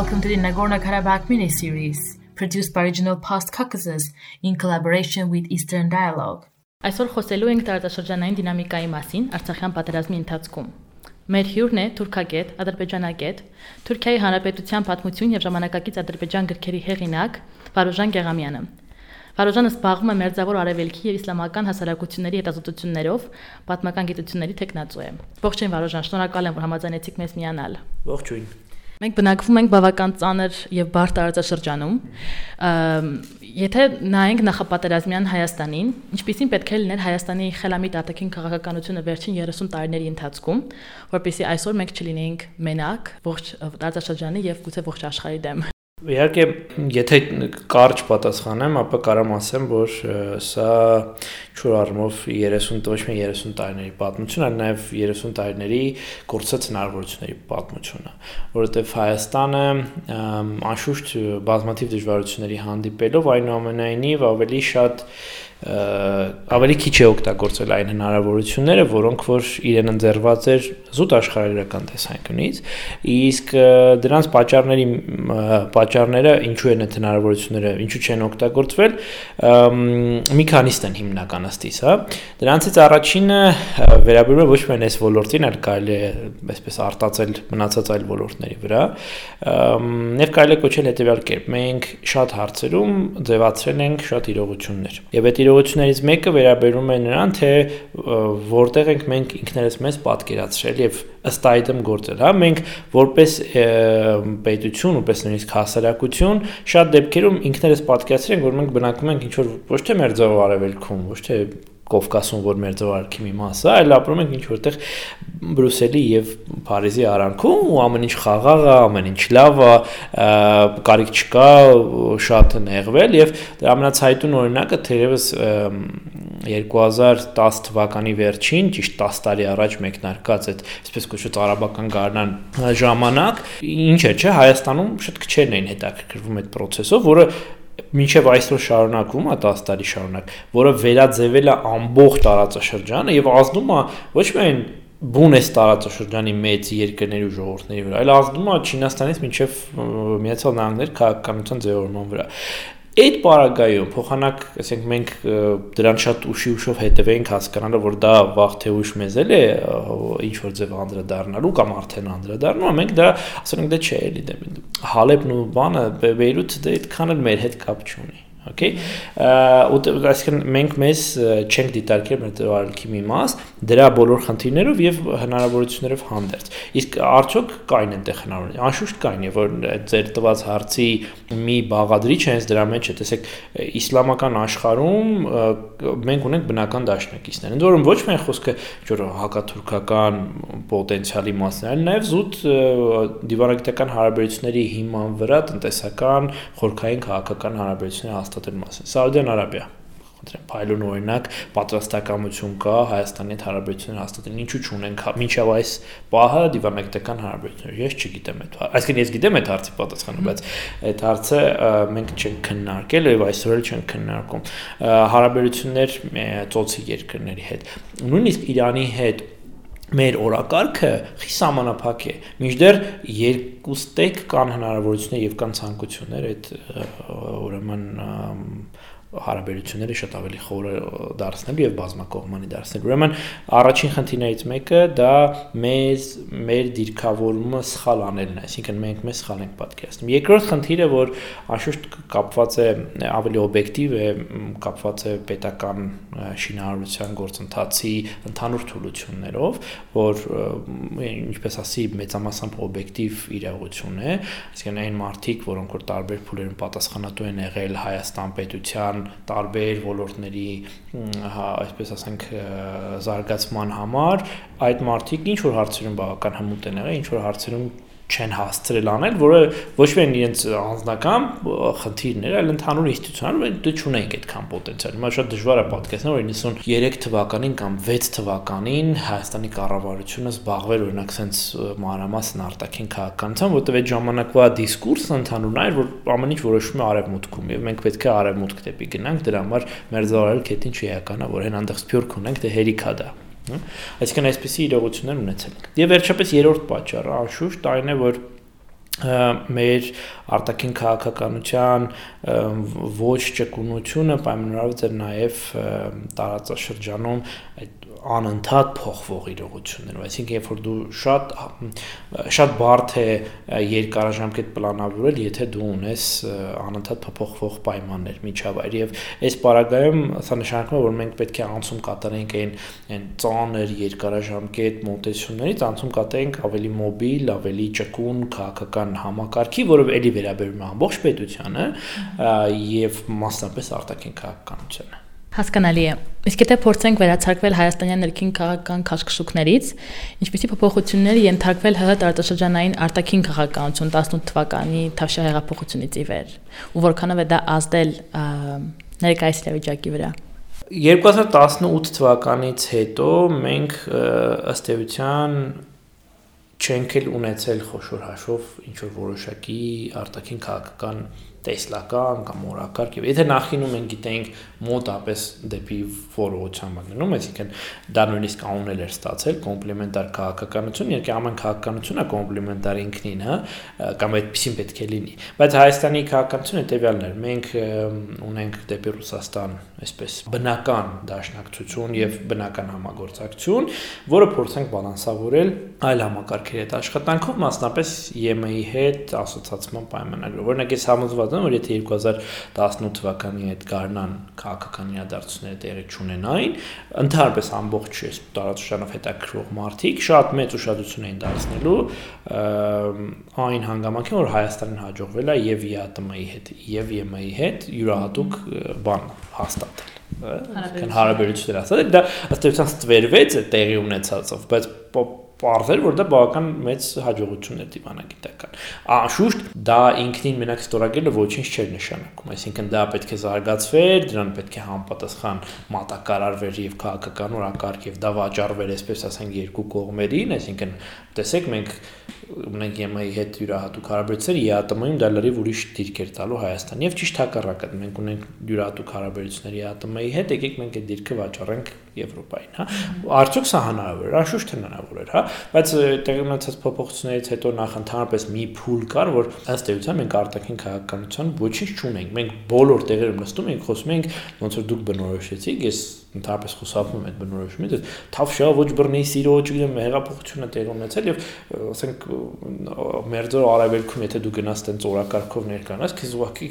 Welcome to the Nagorno-Karabakh mini-series, produced by Regional Post Caucasus in collaboration with Eastern Dialogue. Այսօր խոսելու ենք տարածաշրջանային դինամիկայի մասին Արցախյան պատերազմի ընթացքում։ Մեր հյուրն է թուրքագետ, ադրբեջանագետ, Թուրքիայի Հանրապետության պատմություն եւ ժամանակակից ադրբեջան գրքերի հեղինակ Վարուժան Գեղամյանը։ Վարուժանը զբաղվում է մերձավոր արևելքի եւ իսլամական հասարակությունների հետազոտություններով, պատմական գիտությունների տեխնացու է։ Ողջույն Վարուժան, շնորհակալ եմ, որ համաձայնեցիք մեզ միանալ։ Ողջույն։ Մենք բնակվում ենք բավական ծանր եւ բարդ տարածաշրջանում։ Եթե նայենք նախապատերազմյան Հայաստանին, ինչպիսին պետք է լիներ Հայաստանի խելամիտ արտաքին քաղաքականությունը վերջին 30 տարիների ընթացքում, որpեսզի այսօր մենք չլինեինք մենակ ողջ տարածաշրջանի եւ գուցե ողջ աշխարհի դեմ։ Իհարկե, եթե կարճ պատասխանեմ, ապա կարամ ասեմ, որ սա ճուր առումով 30 ոչ միայն 30 տարիների պատմություն, այլ նաև 30 տարիների կորցած հնարավորությունների պատմություն է, որովհետև Հայաստանը անշուշտ բազմաթիվ դժվարությունների հանդիպելով այնուամենայնիվ ավելի շատ ավելի քիչ է օգտագործել այն հնարավորությունները, որոնք որ իրեն ընձեռված էր զուտ աշխարհագրական տեսանկյունից, իսկ դրանց պատճառների պատճառները ինչու են այդ հնարավորությունները, ինչու չեն օգտագործվել, մի քանիստ են հիմնական ըստիս, հա։ Դրանցից առաջինը վերաբերում է ոչ միայն այս ոլորտին, այլ կարելի է այսպես արտածել մնացած այլ ոլորտների վրա։ Եվ կարելի է կոչել հետեւյալ կերպ. մենք շատ հարցերում ձևացրել ենք շատ իրողություններ։ Եվ այդ իրողություններից մեկը վերաբերում է նրան, թե որտեղ ենք մենք ինքներս մեզ պատկերացրել եւ ըստ այդմ գործել, հա, մենք որպես պետություն, որպես նույնիսկ հասարակություն շատ դեպքերում ինքներս պատկերացրել ենք, որ մենք բնակվում ենք ինչ որ ոչ թե մեր ձևով արևելքում, ոչ թե Կովկասում, որ մեր ձողարքի մի մասը, այլ ապրում ենք ինչ որտեղ Բրուսելի եւ Փարիզի արանքում ու ամեն ինչ խաղաղ է, ամեն ինչ լավ է, կարիք չկա շատ նեղվել եւ դրա ամենացայտուն օրինակը թերևս 2010 թվականի վերջին, ճիշտ 10 տարի առաջ մեկնարկած այդ այսպես կոչված արաբական գարնան ժամանակ, ինչ է, չէ, Հայաստանում շատ քչերն էին հետաքրքրվում այդ process-ով, որը մինչև այսօր շարունակվում է 10 տարի շարունակ, որը վերաձևել է ամբողջ տարածաշրջանը եւ ազդում է ոչ միայն բուն է տարածաշրջանի մեծ երկրների ու ժողովուրդների վրա, այլ ազդում է Չինաստանից մինչև Միացյալ Նահանգներ քաղաքականության ձևավորման վրա։ Այդ պարագայում փոխանակ, ասենք մենք դրան շատ ուշի ուշով հետևենք հասկանալը, որ դա վաղ թե ուշ մեզել է ինչ որ ձև անդրադառնալու կամ արդեն անդրադառնում, մենք դա ասենք դե չէ, էլի դե Հալեբն ու բանը Բեյրութը դե այդքան էլ մեր հետ կապ չունի Okay։ Այսինքն մենք մեզ չենք դիտարկել մեր ծավալքի մի մաս դրա բոլոր խնդիրներով եւ հնարավորություններով հանդերձ։ Իսկ արդյոք կային այնտեղ հնարավորություն։ Անշուշտ կային, եւ որ ձեր տված հարցի մի բաղադրիչ հենց դրա մեջ է, տեսեք, իսլամական աշխարհում մենք ունենք բնական դաշնակիցներ։ Ընդ որում ոչ միայն խոսքը ջուր հակաթուրքական պոտենցիալի մասն է, այլ նաեւ զուտ դիվանագիտական հարաբերությունների հիման վրա տնտեսական, խորքային քաղաքական հարաբերություններ հաստատել մասին։ Սաուդյան Արաբիա խնդրեմ, փայլուն օրինակ պատրաստակամություն կա Հայաստանի հետ հարաբերություններ հաստատել։ Ինչու՞ չունենք մինչև այս պահը դիվանագիտական հարաբերություններ։ Ես չգիտեմ այդ։ Այսինքն ես գիտեմ այդ հարցի պատասխանը, բայց այդ հարցը մենք չենք քննարկել եւ այսօր էլ չենք քննարկում։ Հարաբերություններ ծոցի երկրների հետ։ Նույնիսկ Իրանի հետ մեր օրակարգը խի սահմանափակ է։ Միջդեռ երկուստեք կան հնարավորություններ եւ կան ցանկություններ այդ ուրեմն հարաբերությունները շատ ավելի խորը դարձնելու եւ բազմակողմանի դարձնելու։ Ուրեմն առաջին խնդիրներից մեկը դա մեզ մեր դիրքավորումը սխալ անելն է, այսինքն մենք մեզ սխալ ենք պատկերացնում։ Երկրորդ խնդիրը, որ անշուշտ կապված է ավելի օբյեկտիվ է, կապված է պետական շինարարության գործընթացի ընդհանուր թուլություններով, որ ինչպես ասի մեծամասամբ օբյեկտիվ իրողություն է, այսինքն այն մարդիկ, որոնք որ տարբեր փուլերում պատասխանատու են եղել Հայաստան պետության տարբեր ոլորտների, հա, այսպես ասենք, զարգացման համար այդ մարդիկ ինչ որ հարցերում բավական հմուտ են եղել, ինչ որ հարցերում չեն հասցրել անել, որը ոչ միայն իրենց անձնական խնդիրներ, այլ ընդհանուր ինստիտուցիոնալ դե չունենք այդքան պոտենցիալ։ Հիմա շատ դժվար է պատկերացնել, որ 93 թվականին կամ 6 թվականին Հայաստանի կառավարությունը զբաղվեր օրինակ sense մանրամասն արտաքին քաղաքականությամբ, որտեղ այդ ժամանակվա դիսկուրսը ընդհանուրն էր, որ ամեն ինչ որոշվում է արևմուտքում եւ մենք պետք է արևմուտք դեպի գնանք, դրա համար մեր զորալ քետին չի էական է, որ հեն այնտեղ սփյուրք ունենք, դե հերիքա դա Այսինքն այսպեսի իրողություններ ունեցել ենք։ Եվ վերջապես երրորդ պատճառը անշուշտ այն է, որ մեր արտաքին քաղաքականության ոչ ճկունությունը պայմանավորված է նաև տարածաշրջանում այդ անընդհատ փոխվող իրողություններով, այսինքն երբ որ դու շատ շատ բարդ է երկարաժամկետ պլանավորել, եթե դու ունես անընդհատ փոփոխվող պայմաններ միջավայր եւ այս պարագայում սա նշանակում է որ մենք պետք է անցում կատարենք այն այն ծանր երկարաժամկետ մոտեցումներից, անցում կատարենք ավելի մոբիլ, ավելի ճկուն քաղաքական համակարգի, որը էլի վերաբերում է ամբողջ պետությանը եւ մասնապես արտաքին քաղաքականությանը Հասկանալի է։ Իսկ եթե փորձենք վերացարկվել Հայաստանյան ներքին քաղաքական քաշքշուկներից, ինչպիսի փոփոխությունների ենթարկվել ՀՀ տարածաշրջանային արտաքին քաղաքականություն 18 թվականի Թավշյա հեղափոխությունից ի վեր, ու որքանով է դա ազդել ներկայիս իրավիճակի վրա։ 2018 թվականից հետո մենք ըստ էության չենք էլ ունեցել խոշոր հաշվով ինչ որ որոշակի արտաքին քաղաքական տեսլական կամ օրակարգ եւ եթե նախինում են գիտենք մոտապես դեպի որողության մագնում, այսինքն դա նույնիսկ անունել էր ստացել կոմպլեմենտար քաղաքականություն, երկի ամեն քաղաքականությունը կոմպլեմենտար ինքնին, հա, կամ այդպեսին պետք է լինի։ Բայց Հայաստանի քաղաքականությունը հետեւյալն էր։ Մենք ունենք դեպի Ռուսաստան այսպես բնական դաշնակցություն եւ բնական համագործակցություն, որը փորձենք բալանսավորել այլ համակարգերի հետ աշխատանքով, մասնապես ԵՄ-ի հետ ասոցիացիան պայմանագրով։ Օրինակ ես համոզված եմ, որ եթե 2018 թվականի այդ գարնան քաղաքական իրադարձությունները տեղի չունենային, ընդհանրապես ամբողջ այս տարածաշրջանով հետաքրող մարդիկ շատ մեծ ուշադրություն էին դարձնելու այն հանգամանքին, որ Հայաստանին հաջողվել է եւ ԵԱՏՄ-ի հետ եւ ԵՄ-ի հետ յուրահատուկ բան հաստատել հարաբերություններ հաստատել դա ըստ էության ստվերվեց տեղի ունեցածով բայց պարզել, որ դա բավական մեծ հաջողություն է դիվանագիտական։ Անշուշտ դա ինքնին մենակ ստորագրելը ոչինչ չէր նշանակում, այսինքն դա պետք է զարգացվեր, դրան պետք է համապատասխան մատակարարվեր եւ քաղաքական օրակարգ եւ դա վաճառվեր, այսպես ասենք, երկու կողմերին, այսինքն տեսեք մենք ունենք ԵՄ-ի հետ յուրահատուկ հարաբերություններ, ԵԱՏՄ-ում դա լրիվ ուրիշ դիրք էր տալու Հայաստան եւ ճիշտ հակառակը մենք ունենք յուրահատուկ հարաբերություններ ԵԱՏՄ-ի հետ, եկեք մենք այդ դիրքը վաճառենք Եվրոպային, հա։ Արդյոք սա հնարավոր է, անշուշտ հնարավոր էր, հա, բայց տեղի ունեցած փոփոխություններից հետո նախ ընդհանրապես մի փուլ կար, որ ըստ էության մենք արտաքին քաղաքականության ոչինչ չունենք։ Մենք բոլոր տեղերում նստում ենք, խոսում ենք, ոնց որ դուք բնորոշեցիք, ես ընդհանրապես խոսափում եմ այդ բնորոշումից, թավշա ոչ բռնի սիրո, չգիտեմ, հեղափոխությունը տեղ ունեցել եւ ասենք մերձոր արևելքում եթե դու գնաս տենց օրակարգով ներկանաս, քեզ ուղղակի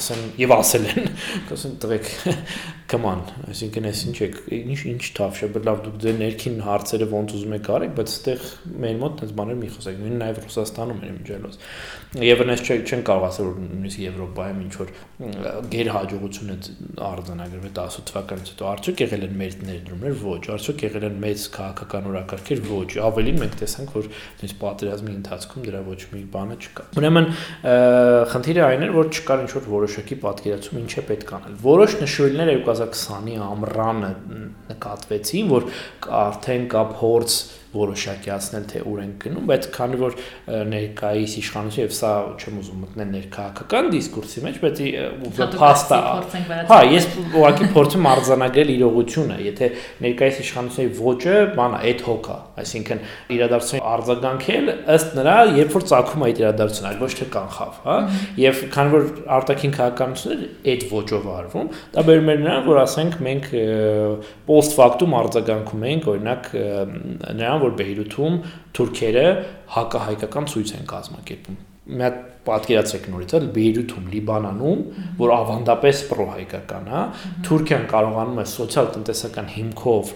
ասեն եւ ասել են ասեն տվեք կման այսինքն այս ինչ եք ինչ ինչ թավշ է բայց լավ դուք ձեր ներքին հարցերը ոնց ուզում եք արեք բայց այդտեղ մեր մոտ այս բաներ մի խոսեք նույն նաեւ Ռուսաստանում էր միջելոց եւ այնպես չեն կարող ասել որ նույնիսկ Եվրոպայում ինչ որ գեր հաջողություն է արձանագրվել 10 թվականից հետո արդյոք եղել են մեծ ներդրումներ ոչ արդյոք եղել են մեծ քաղաքական օրակարգեր ոչ ավելին մենք տեսանք որ նույնիսկ պատերազմի ընթացքում դրա ոչ մի բանը չկա ուրեմն խնդիրը այն էր որ չկար ինչ որ որոշակի պատկերացում ինչ է պետք անել։ Որոշ նշույլներ 2020-ի ամռանը նկատվեցին, որ արդեն կա փորձ որոշակիացնել թե ուր են գնում, բայց քանի որ ներկայիս իշխանությունը եւ սա չեմ ուզում մտնել ներքաղաքական դիսկուրսի մեջ, բայց փաստա Հա, ես ուղղակի փորձում արձանագրել իրողությունը, եթե ներկայիս իշխանությունների ոճը բանա ad hoc-ա, այսինքն իրադարձությունի արձագանքել ըստ նրա, երբ որ ցակում է այդ իրադարձությունը, այլ ոչ թե կանխավ, հա, եւ քանի որ արտաքին քաղաքականությունները այդ ոճով արվում, դա բերում է նրան, որ ասենք մենք post factum արձագանքում ենք, օրինակ նրան որ Բեյրութում թուրքերը հակահայկական ցույց են կազմակերպում։ Մի հատ պատկերացրեք նորից, էլ Բեյրութում, Լիբանանում, որ ավանդապես պրոհայկական է, Թուրքիան կարողանում է սոցիալ-տնտեսական հիմքով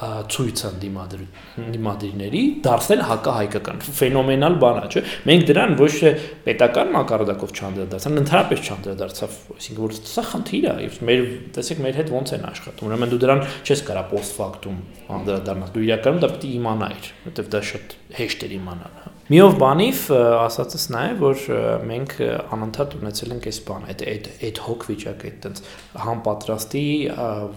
ցույց են դիմադրիների դարձնել հակահայկական ֆենոմենալ բան է, չէ՞։ Մենք դրան ոչ թե պետական մակարդակով չանդրադարձան, ընդհանրապես չանդրադարձավ, այսինքն որ սա խնդիր է, եւ մեր տեսեք մեր հետ ոնց են աշխատում։ Ուրեմն դու դրան չես կարա post factum անդրադառնալ։ Դու իրականում դա պետք է իմանայիր, որովհետեւ դա շատ հեշտ է իմանալ, հա։ Միով բանիվ ասածս նա է, որ մենք անընդհատ ունեցել ենք այս բանը, այդ այդ այդ հոգ վիճակը, այդ տենց համապատրաստի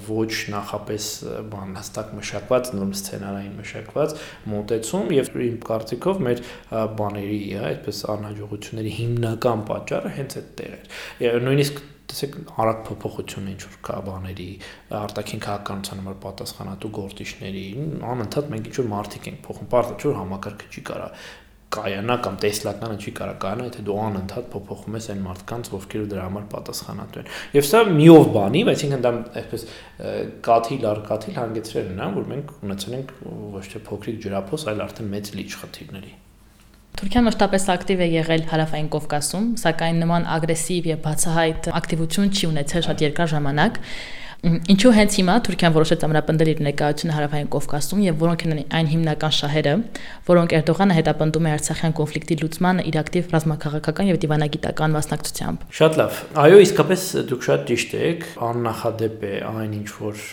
ոչ նախապես բան հստակ մշակված, նորմ սցենարային մշակված մոտեցում եւ իմ կարծիքով մեր բաների, այդպես անհաջողությունների հիմնական պատճառը հենց այդ տեղ էր։ Նույնիսկ տեսեք արագ փոփոխություն ինչ որ կա բաների արտաքին քաղաքականության համար պատասխանատու գործիչների անընդհատ մենք ինչ որ մարտիկ ենք փոխում, բարձր չէ որ համակարգը չի կարա կայանա կամ տեսլականը չի կարող կայանա, եթե դու անընդհատ փոփոխում ես այն մարդկանց, ովքեր դրա համար պատասխանատու են։ Եվ սա միով բանի, այսինքն դա այսպես կաթիլ առ կաթիլ հանգեցրել են, որ մենք ունեցել ենք ոչ թե փոքրիկ ջրափոս, այլ արդեն մեծ լիճ խթիվների։ Թուրքիան մշտապես ակտիվ է եղել Հարավային Կովկասում, սակայն նման ագրեսիվ եւ բացահայտ ակտիվություն չի ունեցել շատ երկար ժամանակ։ Ինչու հենց հիմա Թուրքիան որոշեց ամրապնդել իր ներկայությունը Հարավային Կովկասում եւ որոնք են այն հիմնական շահերը, որոնք Էրդողանը հետապնդում է Արցախյան կոնֆլիկտի լուծմանը իր ակտիվ ռազմաքաղաքական եւ դիվանագիտական մասնակցությամբ։ Շատ լավ։ Այո, իսկապես դուք շատ ճիշտ եք, աննախադեպ է այն ինչ որ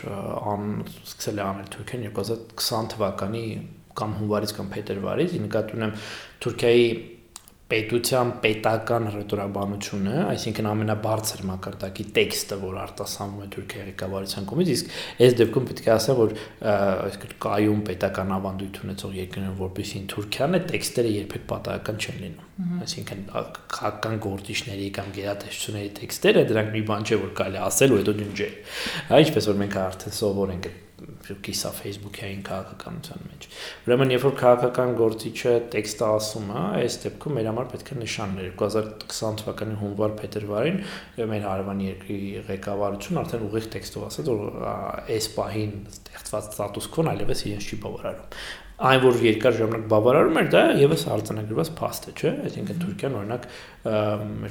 ան սկսել է անել Թուրքիան 2020 թվականի կամ հունվարից կամ փետրվարից, նկատի ունեմ Թուրքիայի պետության պետական ռետորաբանությունը, այսինքն ամենաբարձր մակարդակի տեքստը, որ արտասանվում է Թուրքիայի ղեկավարության կողմից, իսկ այս դեպքում պետք է ասեմ, որ այսինքն կայուն պետական ավանդույթ ունեցող երկրներն որպեսին Թուրքիան է, տեքստերը երբեք պատահական չեն լինում։ Այսինքն քաղաքական գործիչների կամ գերատեսչությունների տեքստերը դրանք մի բան չէ, որ կարելի ասել ու հետո դյունջել։ Հա, ինչպես որ մենք արդեն սովոր ենք կիսա Facebook-ային քաղաքականության մեջ։ Ուրեմն, երբ որ քաղաքական գործիչը տեքստը ասում է, այս դեպքում մեր համար պետք է նշաններ 2020 թվականի հունվար-փետրվարին մեր հարևան երկրի ղեկավարություն արդեն ուղիղ տեքստով ասաց, որ այս պահին ստեղծված ստատուս քոն այլևս իրենց չի բավարարում այն որ երկար ժամանակ բավարարում էր, դա եւս արձանագրված փաստ է, չէ՞։ Այսինքն Թուրքիան օրինակ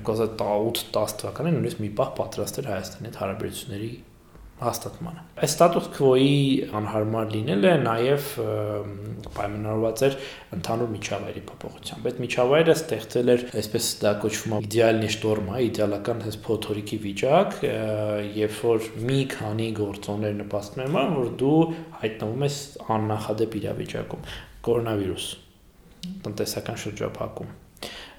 2008-10 թվականին նույնիսկ մի պահ պատրաստ էր Հայաստանի հետ հարաբերությունների հաստատմանը։ Այս ստատուս քվոյի անհարմար լինելը նաև պայմանավորված էր ընդհանուր միջավայրի փոփոխությամբ։ Այդ միջավայրը ստեղծել էր, այսպես դա կոչվում է իդեալնի շտորմա, իդեալական հես փոթորիկի վիճակ, երբ որ մի քանի գործոններ նպաստում են, որ դու հայտնվում ես աննախադեպ իրավիճակում։ Կորոնավիրուս, տնտեսական շրջափակում,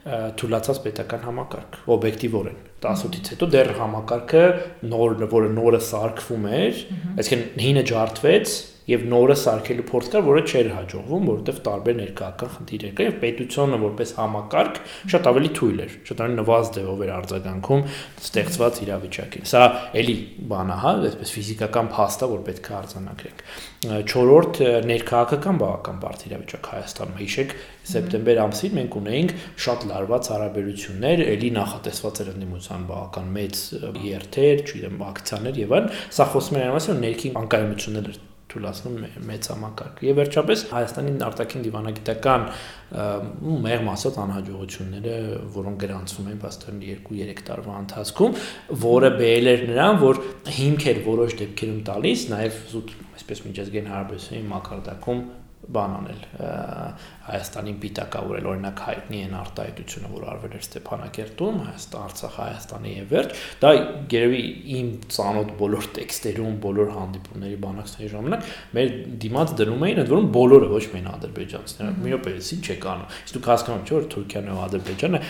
թույլաtsած պետական համակարգ օբյեկտիվորեն 18-ից հետո դեռ համակարգը նոր որը նորը սարքվում էր այսինքն հինը ջարդվեց եւ նորը սարքելու փորձ կար, որը չէր հաջողվում, որովհետեւ տարբեր ներկայական խնդիրներ կար եւ պետությունը որպես համակարգ շատ ավելի թույլ էր, շատ ավելի նվազ ձևով էր արձագանքում ստեղծված իրավիճակին։ Սա էլի բան է, հա, այսպես ֆիզիկական փաստա, որ պետք է արձանագրենք։ Չորրորդ ներքաղաքական բավական բարդ իրավիճակ Հայաստանում։ Հիշեք, սեպտեմբեր ամսին մենք ունեինք շատ լարված հարաբերություններ, էլի նախատեսված էր ընդդիմության բավական մեծ երթեր, չգիտեմ, ակցիաներ եւ այլն։ Սա խոսում է այն մասին, որ ներքին անկայունություններ էր թույլատնում մեծ համակարգ։ Եվ վերջապես Հայաստանի արտաքին դիվանագիտական մեղմ ասած անհաջողությունները, որոնք գրանցվում են բաստան 2-3 տարվա ընթացքում, որը բերել էր նրան, որ հիմք էր որոշ դեպքերում տալիս, նաև զուտ այսպես միջազգային հարաբերությունների մակարդակում բան անել Հայաստանին պիտակավորել օրինակ հայտնի են արտահայտությունը որ արվել էր Ստեփանակերտում Հայաստան Արցախ Հայաստանի եւ վերջ դա երևի իմ ծանոթ բոլոր տեքստերում բոլոր հանդիպումների բանակցների ժամանակ մեր դիմաց դնում էին ընդ որում բոլորը ոչ միայն ադրբեջանցիները մի րոպեից ինչ եք անում իսկ դուք հասկանում չէ՞ որ Թուրքիան ու Ադրբեջանը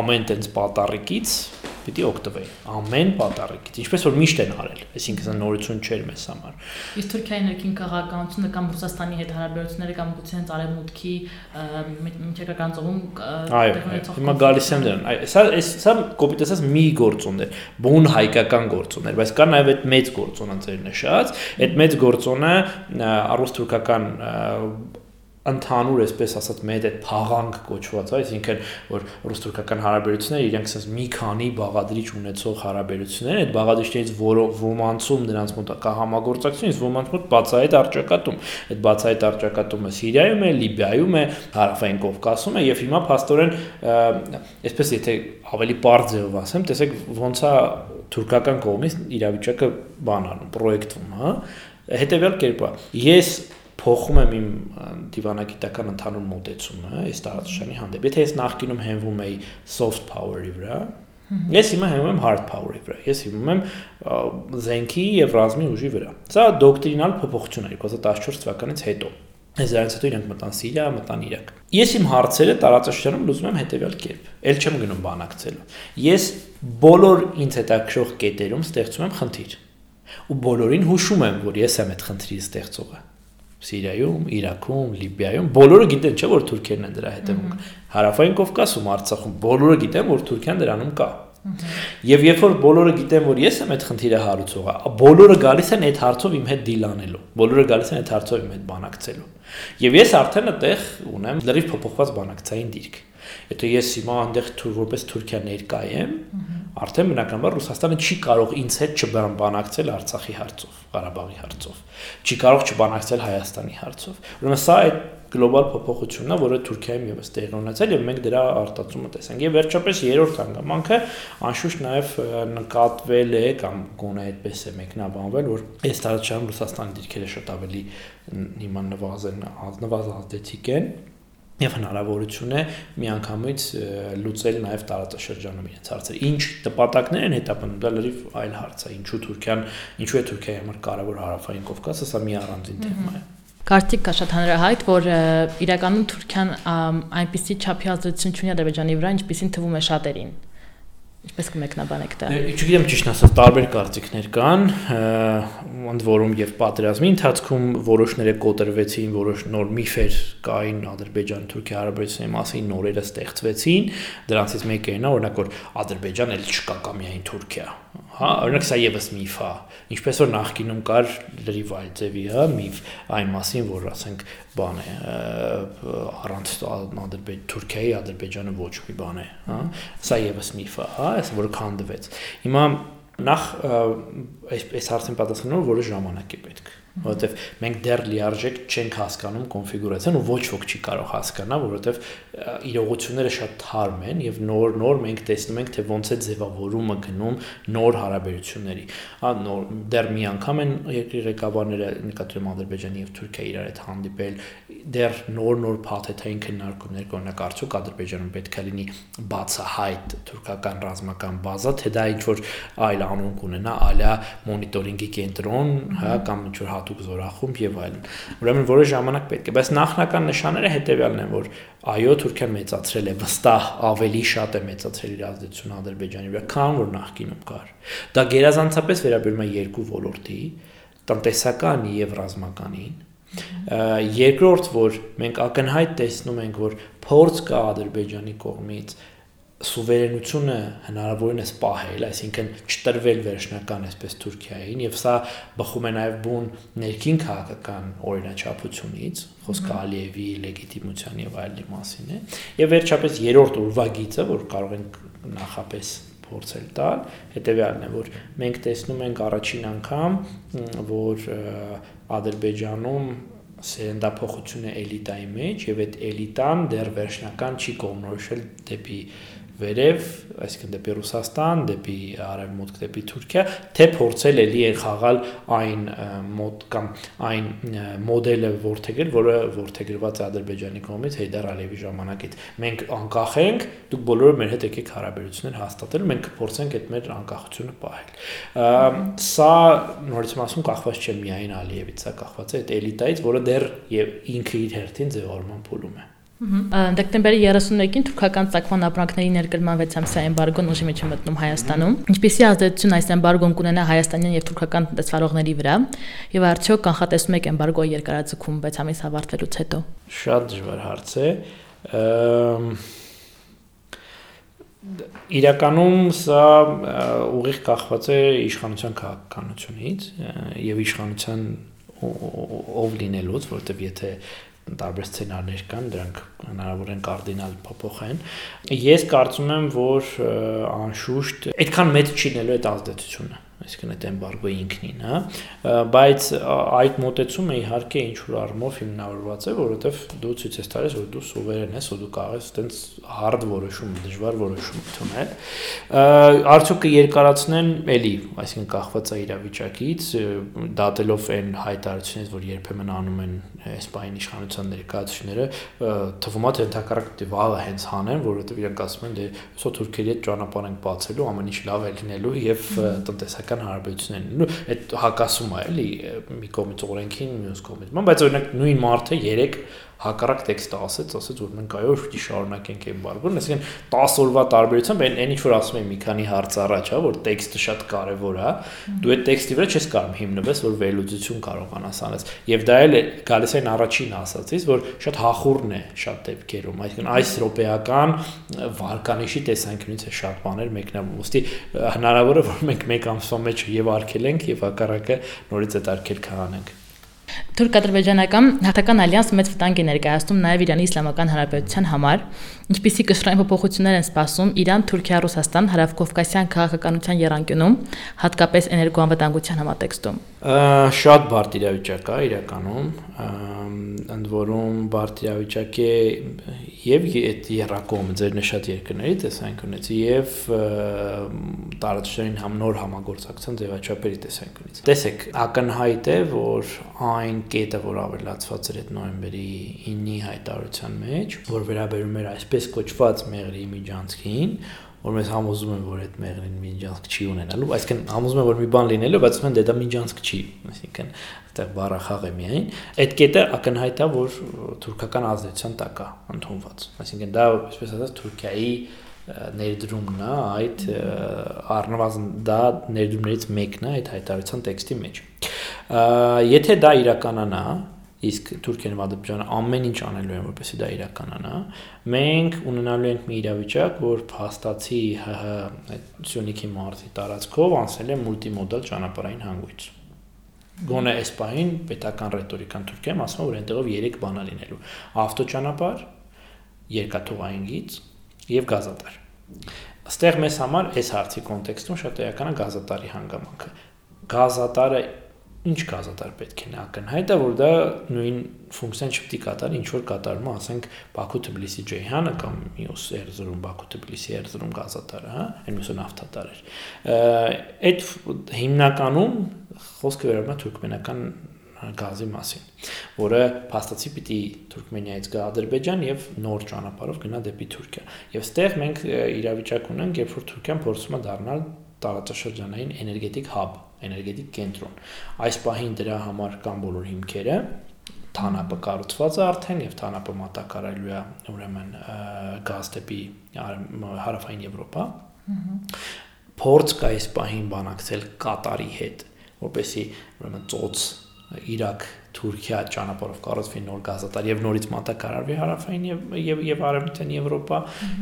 ամեն տենց պատարիկից պիտի օգտվեի ամեն պատարիկից ինչպես որ միշտ են արել այսինքն սա նորություն չէր մեզ համար իսկ Թուրքիայի ներքին քաղաքականությունը կամ Ռուսաստանի հետ հարաբերությունները կամ գուցե հենց արևմուտքի միջակայքական ծովում այո հիմա գալիս եմ դրան սա սա կոպիտ ասած մի գործոն է բուն հայկական գործոն է բայց կա նաև այդ մեծ գործոնը ձեր նշած այդ մեծ գործոնը առուս-թուրքական ընդհանուր այսպես ասած մեծ այդ փաղանք կոչված, այսինքն որ ռուս-թուրքական հարաբերությունները իրենք ասես մի քանի բաղադրիչ ունեցող հարաբերություններ են, այդ բաղադրիչներից ոմանցում նրանց մոտ կա համագործակցություն, իսկ ոմանց մոտ բացահայտ արճակատում։ Այդ բացահայտ արճակատումը Սիրիայում է, Լիբիայում է, Հարավային Կովկասում է եւ հիմա փաստորեն այսպես եթե ավելի པարզ ձևով ասեմ, տեսեք ոնց է թուրքական կողմից իրավիճակը բանանում, պրոյեկտվում, հա հետեւյալ կերպը ես փոխում եմ իմ դիվանագիտական ընդհանուր մոտեցումը այս տարածաշրջանի հանդեպ։ Եթե ես նախկինում հենվում էի soft power-ի վրա, ես հիմա հենվում եմ hard power-ի վրա։ Ես հենվում եմ զենքի եւ ռազմի ուժի վրա։ Սա դոկտրինալ փոփոխություն է 2014 թվականից հետո։ Այս դրանից հետո իրենք մտան Սիրիա, մտան Իրաք։ Ես իմ հարցերը տարածաշրջանում լուծում եմ հետեւյալ կերպ։ Էլ չեմ գնում բանակցելու։ Ես բոլոր ինձ հետաքրող կետերում ստեղծում եմ խնդիր։ Ու բոլորին հուշում եմ, որ ես եմ այդ խնդրի ստեղծողը Սիրիայում, Իրաքում, Լիբիայում բոլորը գիտեն, չէ՞ որ Թուրքիան է դրա հետևում։ Հարավային Կովկասում, Արցախում բոլորը գիտեն, որ Թուրքիան դրանում կա։ Եվ երբ որ բոլորը գիտեն, որ ես եմ այդ խնդիրը հարուցողը, բոլորը գալիս են այդ հարցով իմ հետ դիլանելու։ Բոլորը գալիս են այդ հարցով իմ հետ բանակցելու։ Եվ ես արդեն այդտեղ ունեմ լրիվ փոփոխված բանակցային դիրք։ Եթե ես հիմա այնտեղ որպես Թուրքիա ներկայ եմ, արդեն բնականաբար Ռուսաստանը չի կարող ինձ հետ չբանակցել Արցախի հարցով, Ղարաբաղի հարցով։ Չի կարող չբանակցել Հայաստանի հարցով։ Ուրեմն սա այդ գլոբալ փոփոխությունն է, որը Թուրքիայում եւս տեղի ունեցել եւ մենք դրա արտացումը տեսանք։ Եւ վերջապես երրորդ հանգամանքը անշուշտ նաեւ նկատվել է կամ գոնե այդպես է մեկնաբանվել, որ այս տարածաշրջանում Ռուսաստանի դիրքերը շատ ավելի հիմա նվազեն, նվազեցիկ են եւ հնարավորություն է միանգամից լուծել նաեւ տարածաշրջանում իրենց հարցերը։ Ինչ տպատակներ են հետապնդում, դա լրիվ այլ հարց է։ Ինչու Թուրքիան, ինչու է Թուրքիայի համար կարևոր հարավային Կովկասը, սա մի առանձին թեմա է։ Կարծիք կա շատ հանրահայտ, որ իրականում Թուրքիան այնպիսի չափի ազդեցություն ունի Ադրբեջանի վրա, ինչպիսին թվում է շատերին։ Ինչպես կմեկնաբանեք դա։ Չգիտեմ ճիշտ ասած, տարբեր կարծիքներ կան, ընդ որում եւ պատերազմի ընթացքում որոշները կոտրվեցին, որոշ նոր միֆեր կային Ադրբեջան-Թուրքիա հարաբերությունների մասին, նորերը ստեղծվեցին, դրանցից մեկը այն է, օրինակ որ Ադրբեջան էլ չկա կամ միայն Թուրքիա, հա, օրինակ սա եւս միֆ է։ Ինչպես որ նախկինում կար լրիվ այլ ձևի, հա, միֆ այն մասին, որ ասենք բան է, առանց Ադրբեջ Թուրքիայի Ադրբեջանը ոչ մի բան է, հա։ Սա եւս միֆ է, հա, այս որ քանդվեց։ Հիմա նախ այս այս հարցին պատասխանելու որը ժամանակ է պետք որովհետև մենք դեռ լիարժեք չենք հասկանում կոնֆիգուրացիան ու ոչ ոք չի կարող հասկանա, որովհետև իրողությունները շատ թարմ են եւ նոր նոր մենք տեսնում ենք թե ոնց է ձևավորումը գնում նոր հարաբերությունների։ Հա նոր դեռ մի անգամ են երկրի ղեկավարները նկատի Ադրբեջանի եւ Թուրքիայի իրար հետ հանդիպել, դեռ նոր-նոր փաթեթային քննարկումներ օրինակ արդյոք Ադրբեջանում պետք է լինի բացահայտ թուրքական ռազմական բազա, թե դա ինչ որ այլ անուն կունենա, այլա մոնիտորինգի կենտրոն, հա կամ ինչ որ հատուկ զորախումբ եւ այլն։ Ուրեմն որը ժամանակ պետք է, բայց նախնական նշանները հետեւյալն են, որ այո, Թուրքիան մեծացրել է վստահ ավելի շատ է մեծացրել իր ազդեցությունը Ադրբեջանի վրա, քան որ նախկինում կար։ Դա գերազանցապես վերաբերում է երկու ոլորտի՝ տնտեսականի եւ ռազմականին Երկրորդ, որ մենք ակնհայտ տեսնում ենք, որ փորձ կա Ադրբեջանի կողմից սուվերենությունը հնարավորինս պահել, այսինքն չտրվել վերջնական այսպես Թուրքիային եւ սա բխում է նաեւ բուն ներքին քաղաքական օրինաչափությունից, խոսքը Ալիևի լեգիտիմության եւ այլնի մասին է։ Եվ վերջապես երրորդ ուրվագիծը, որ կարող ենք նախապես փորձել տալ, հետեւյալն է, որ մենք տեսնում ենք առաջին անգամ, որ Ադրբեջանում սերնդափոխություն է էլիտայի մեջ եւ այդ էլիտան դեռ վերջնական չի կողմնորոշել դեպի վերև, այսինքն դեպի Ռուսաստան, դեպի արևմուտք, դեպի Թուրքիա, թե փորձել էլի է խաղալ այն մոդ կամ այն մոդելը որթեգրել, որը որթեգրված է Ադրբեջանի կողմից Հեյդար Ալիևի ժամանակից։ Մենք անկախ ենք, դուք բոլորը մեր հետ եկեք հարաբերություններ հաստատել, մենք կփորձենք այդ մեր անկախությունը պահել։ Սա նորից ասում կախված չէ միայն Ալիևից, սա կախված է այդ էլիտայից, որը դեռ եւ ինքը իր հերթին ձևավորման փուլում է։ Դեկտեմբերի 31-ին թուրքական ցակման ապրանքների ներկրման 6 ամսյա էմբարգոն ուժի մեջ է մտնում Հայաստանում։ Ինչպիսի ազդեցություն այս էմբարգոն կունենա հայաստանյան եւ թուրքական տնտեսվարողների վրա եւ արդյոք կանխատեսում եք էմբարգոյի երկարաձգում 6 ամիս ավարտվելուց հետո։ Շատ դժվար հարց է։ Իրականում սա ուղիղ կախված է իշխանության քաղաքականությունից եւ իշխանության ով լինելուց, որովհետեւ եթե տարբեր սցենարներ կան, դրանք հնարավոր են կարդինալ փոփոխեն։ Ես կարծում եմ, որ անշուշտ այդքան մեծ չի լինելու այդ ազդեցությունը այսինքն այդ էմբարգոյի ինքնին, հա, բայց այդ մոտեցումը իհարկե ինչ որ առումով հիմնավորված է, որովհետև դու ցույց ես տալիս, որ դու սուվերեն ես, ու դու կարող ես այտենց հարդ որոշում, դժվար որոշում թողնել։ Արդյոք կերկարացնեն էլի, այսինքն կախված է իրավիճակից, դատելով այն հայտարարությունից, որ երբեմն անում են Իսպանիայի իշխանության ներկայացուցիչները, թվում է թե ընդհակառակ դե վաղը հենց հանեն, որովհետև իրենք ասում են դե սո թուրքերի հետ ճանապարհ ենք բացելու, ամեն ինչ լավ է լինելու եւ տնտեսական քաղաքական հարաբերություններն ու այդ հակասում է էլի մի կողմից օրենքին, մյուս կողմից։ Բայց օրինակ նույն մարդը 3 հակառակ տեքստը ասեց, ասեց որ մենք այո պիտի շարունակենք էմբարգոն, այսինքն 10 օրվա տարբերությամբ այն այն ինչ որ ասում եմ մի քանի հարց առաջ, հա, որ տեքստը շատ կարևոր է, դու այդ տեքստի վրա չես կարող հիմնվես, որ վերլուծություն կարողանաս անես։ Եվ դա էլ գալիս այն առաջին ասացից, որ շատ հախուրն է շատ դեպքերում, այսինքն այս ռոպեական վարկանիշի տեսանկյունից է շատ բաներ մեկնաբան։ Ոստի հնարավոր է որ մենք մեկ ամսվա մեջ եւ արկելենք եւ հակառակը նորից այդ արկելքը անենք։ Թուրք-ադրբեջանական հաղթական ալյանսը մեծ վտանգ է ներկայացնում նաև Իրանի Իսլամական Հանրապետության համար, ինչպիսի կշռային փոփոխություններ են սպասում Իրան, Թուրքիա, Ռուսաստան հարավկովկասյան քաղաքականության երանգյունում, հատկապես էներգոանվտանգության համատեքստում։ Շատ բարդ իրավիճակ է իրականում, ընդ որում բարդ իրավիճակ է եւ այդ երրակողմը ձեր նշած երկրների տեսանկյունից եւ տարածաշրջանային համ նոր համագործակցության ձևաչափերի տեսանկյունից։ Տեսեք, ակնհայտ է, որ այն կետը, որ ավելացված էր այդ նոյեմբերի 9-ի հայտարարության մեջ, որ վերաբերում էր այսպես կոչված մեղրի միջանցքին, որ մեզ համոզում են, որ այդ մեղրին միջանցք չի ունենալու, այսինքն համոզում են, որ մի բան լինելու, բայց ասում են դե դա միջանցք չի, այսինքն այդտեղ բառախաղ է միայն։ Այդ կետը ակնհայտ է, որ թուրքական ազդեցության տակ է ընդունված։ Այսինքն դա, այսպես ասած, Թուրքիայի ներդրումն է այդ առնվազն դա ներդրումներից մեկն է այդ հայտարարության տեքստի մեջ։ Եթե դա իրականանա, իսկ Թուրքիան եւ Ադրբեջանը ամեն ինչ անելու են որպեսզի դա իրականանա մենք ունենալու ենք մի իրավիճակ որ փաստացի ՀՀ Սյունիքի մարտի տարածքով անցել է մուլտիմոդալ ճանապարհային հանգույց գոնե այս պահին պետական ռետորիկան Թուրքիայում ասում որ այնտեղով 3 բան է լինելու. ավտոճանապարհ երկաթուղային գիծ եւ գազատար Աստեղ մեզ համար այս հարցի կոնտեքստում շատ էական է գազատարի հանգամանքը գազատարը ինչ գազատար պետք է նա ակնհայտ է որ դա նույն ֆունկցիան չպետք կատարի ինչ որ կատարում է ասենք Բաքու Թբիլիսի Ջեյհանը կամ մյուս Էրզրում Բաքու Թբիլիսի Էրզրում գազատարը հա այն մյուսը նավթատար էր այդ հիմնականում խոսքը վերաբերում է թուրքմենական գազի մասին, որը փաստացի պիտի Թուրքմենիայից գա Ադրբեջան եւ նոր ճանապարհով գնա դեպի Թուրքիա։ Եվ ստեղ մենք իրավիճակ ունենք, երբ որ Թուրքիան փորձում է դառնալ տարածաշրջանային էներգետիկ հաբ, էներգետիկ կենտրոն։ Այս պահին դրա համար կան բոլոր հիմքերը, թանապը կառուցված է արդեն եւ թանապը մատակարարելու է ուրեմն գազ դեպի հարավային Եվրոպա։ Փորձ կա այս պահին բանակցել Կատարի հետ, որպեսի ուրեմն ծոց Իրաք, Թուրքիա ճանապարհով կառուցվի նոր գազատար եւ նորից մատակարարվի հարավային եւ եւ եւ արևմտյան Եվրոպա։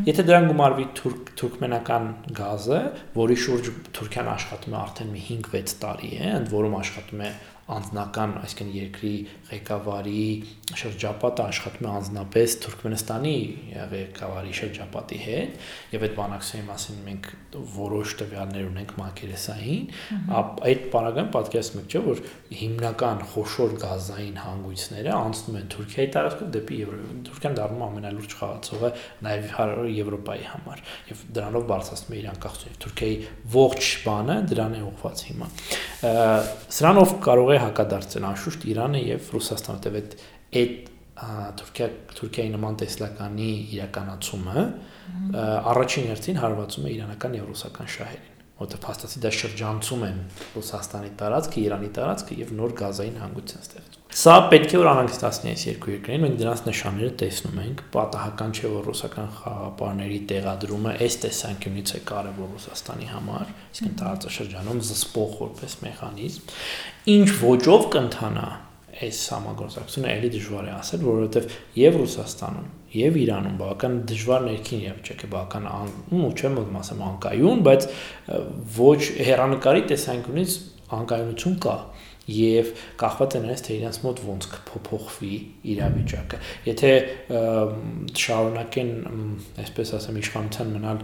Եթե դրան գումարվի թուրք թուրքմենական գազը, որի շուրջ Թուրքիան աշխատում է արդեն մի 5-6 տարի է, ընդ որում աշխատում է անձնական, այսինքն երկրի ղեկավարի շրջապատը աշխատում է անձնապես Թուրքմենստանի ղեկավարի շրջապատի հետ եւ այդ բանակցային մասին մենք որոշ տվյալներ ունենք մակերեսային, այդ բանակն պատկերացնում եք, չէ՞ որ հիմնական խոշոր գազային հանգույցները անցնում են Թուրքիայի տարածքով դեպի Եվրոպա։ Թուրքիան դառնում է ամենալուրջ խաղացողը նաեւ Եվրոպայի համար եւ դրանով բարձրացնում է իր անկախությունը։ Թուրքիայի ողջ բանը դրան է ուղղված հիմա։ Սրանով կարող է հակադարձել անշուշտ Իրանը եւ Ռուսաստանը, դեպ այդ այդ Թուրքիա Թուրքիայի նման տեսլականի իրականացումը առաջին հերթին հարվածում է իրանական եւ ռուսական շահերին որտեղ փաստացի դա շրջանցում են Ռուսաստանի տարածքը, Իրանի տարածքը եւ նոր գազային հանգույց են ստեղծում։ Սա պետք է որ անհանգստացնի այս երկու երկրներին, մենք դրանց նշանները տեսնում ենք, պատահական չէ որ ռուսական խաղապարների տեղադրումը այս տեսանկյունից է կարևոր Ռուսաստանի համար, իսկ տարածաշրջանում զսպող որպես մեխանիզմ, ինչ ոճով կընթանա այս համագործակցությունը էլի դժվար է ասել, որովհետև եւ Ռուսաստանում եւ Իրանում բավական դժվար ներքին իրավիճակ է, բավական ու չեմ ասեմ անկայուն, բայց ոչ հերանեկարի տեսանկյունից անկայունություն կա եւ կախված է նրանից թե իրենց մոտ ոնց կփոփոխվի իրավիճակը։ Եթե շարունակեն, այսպես ասեմ, իշխանության մնալ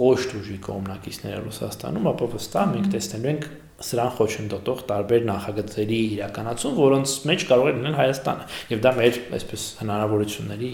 կոշտ ուժի կողմնակիցները Ռուսաստանում, ապա վստահ մենք տեսնելու ենք սրան խոչընդոտող տարբեր նախագծերի իրականացում, որոնց մեջ կարող է լինել Հայաստանը։ Եվ դա մեր այսպես հնարավորությունների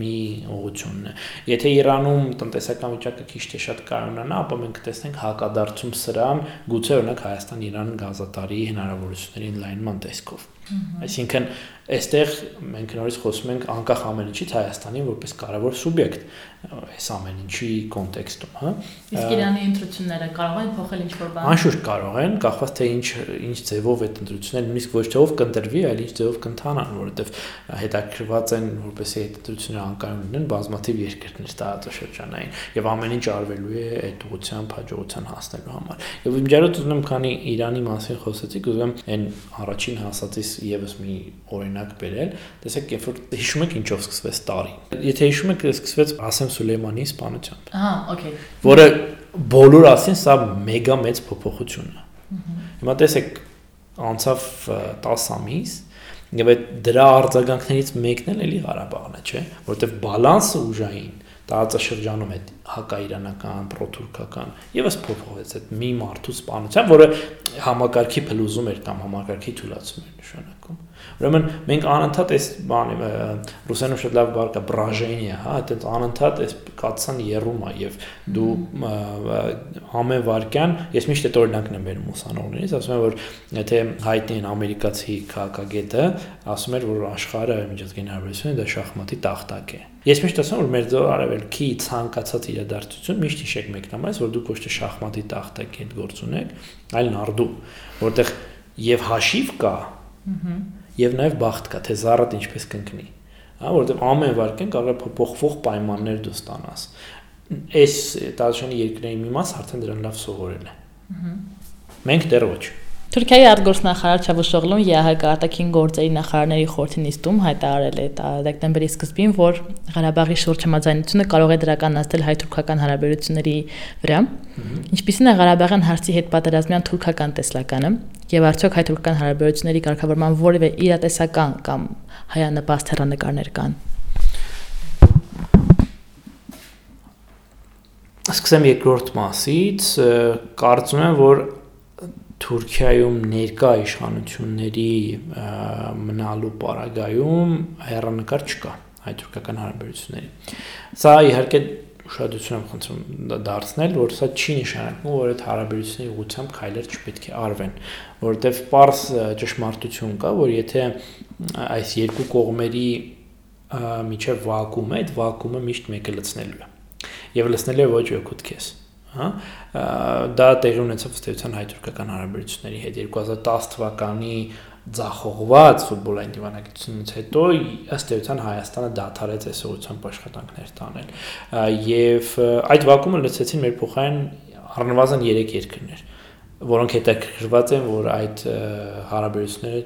մի ուղությունն է։ Եթե Իրանում տնտեսական վիճակը քիչ թե շատ կայունանա, ապա մենք կտեսնենք հակադարձում սրան, գուցե օրինակ Հայաստան-Իրան գազատարի հնարավորությունների ընդլայնման տեսքով։ Այսինքն այստեղ մենք նորից խոսում ենք անկախ ամեն ինչից Հայաստանին որպես կարևոր սուբյեկտ այս ամեն ինչի կոնտեքստում, հա։ Իսկ Իրանի ընտրությունները կարող են փոխել ինչ-որ բան։ Անշուշտ կարող են, կախված թե ինչ ինչ ձևով այդ ընտրությունները նույնիսկ ոչ թե ով կընտրվի, այլ ինչ ձևով կընթանան, որովհետև հետաքրված են որպեսի այդ ընտրությունները անկայուն լինեն բազմաթիվ երկրներ տարածաշրջանային եւ ամեն ինչ արվելու է այդ ուղղությամբ հաջողության հասնելու համար։ Եվ իմ ջարոց ուզում եմ քանի Իրանի մասին խոսեցիք, ուզում եմ այն առաջին հասածից եւս մի օրինակ բերել։ Տեսեք, երբ որ հիշում եք ինչով սկսվեց տարի։ Եթե հիշում եք, սկսվեց Ասեմ Սուլեյմանի սպանությամբ։ Ահա, օքեյ։ Որը բոլոր ասին սա մեգա մեծ փոփոխություն է։ Հիմա տեսեք, անցավ 10 ամիս եւ այդ դրա արձագանքներից մեկն էլ էլի Ղարաբաղն է, չէ՞, որովհետեւ բալանսը ուժային տարածաշրջանում այդ հակաիրանական, պրոթուրքական եւս փոփոխվեց այդ մի մարդու սպանությամբ, որը համակարգի փլուզում էր կամ համակարգի թույլատում էր նշանակում։ Ուրեմն մենք անընդհատ այս բանը ռուսերենով շատ լավ բառ կա բրաժենիա, հա, այդպես անընդհատ այս կացան երում է եւ դու ամեն վարքյան ես միշտ այդ օրինակն եմ վերում ուսանողներից, ասում եմ որ եթե հայտնի են ամերիկացի քաղաքագետը, ասում էր որ աշխարհը միջազգային հարաբերությունը դա շախմատի տախտակ է։ Ես միշտ ասում որ մեր ձոր արևելքի ցանկացած իրադարձություն միշտ հիշեք մեկնամայից որ դուք ոչ թե շախմատի տախտակի հետ գործ ունեք, այլ նարդու, որտեղ եւ հաշիվ կա, եւ նաեւ բախտ կա, թե զառատ ինչպես կընկնի։ Հա, որովհետեւ ամեն վարքեն կարող է փոփոխվող պայմաններ դու ստանաս։ Այս տարածաշրջանի երկրների մի մաս արդեն դրան լավ սովորել է։ Մենք դեռ ոչ։ Թուրքիայի արտգործնախարար Չավուշօղլուն ԵԱՀԿ արտաքին գործերի նախարարների խորհրդի նիստում հայտարարել է դեկտեմբերի սկզբին, որ Ղարաբաղի շուրջ համաձայնությունը կարող է դրականացնել հայ-թուրքական հարաբերությունների վրա։ Ինչպիսին է Ղարաբաղյան հարցի հետ պատերազմյան թուրքական տեսլականը եւ արդյոք հայ-թուրքական հարաբերությունների կարգավորման որևէ իրատեսական կամ հայանպաստ հերանեկարներ կան։ Սկսեմ երկրորդ մասից, կարծում եմ, որ Թուրքիայում ներկա իշխանությունների մնալու պարագայում հերանեկար չկա հայ-թուրքական հարաբերությունների։ Սա իհարկե ուշադրություն եմ խնդրում դարձնել, որ սա չի նշանակում, որ այդ հարաբերությունների ուղղությամբ քայլեր չպետք է արվեն, որովհետև པարս ճշմարտություն կա, որ եթե այս երկու կողմերի միջև վակուում է, այդ վակուումը միշտ մեկը լցնելու է։ Եվ լցնելու է ոչ օգուտ քեզ հա դա տեղի ունեցավ ըստեյության հայ-թուրքական հարաբերությունների հետ 2010 թվականի ձախողված ֆուտբոլային դիվանագիտությունից հետո ըստ էության Հայաստանը դադարեց այս ուղղությամբ աշխատանքներ տանել եւ այդ վակումը լցեցին մեր փոխային առնվազն 3 երկրներ որոնք հետաքրքրված են որ այդ հարաբերությունները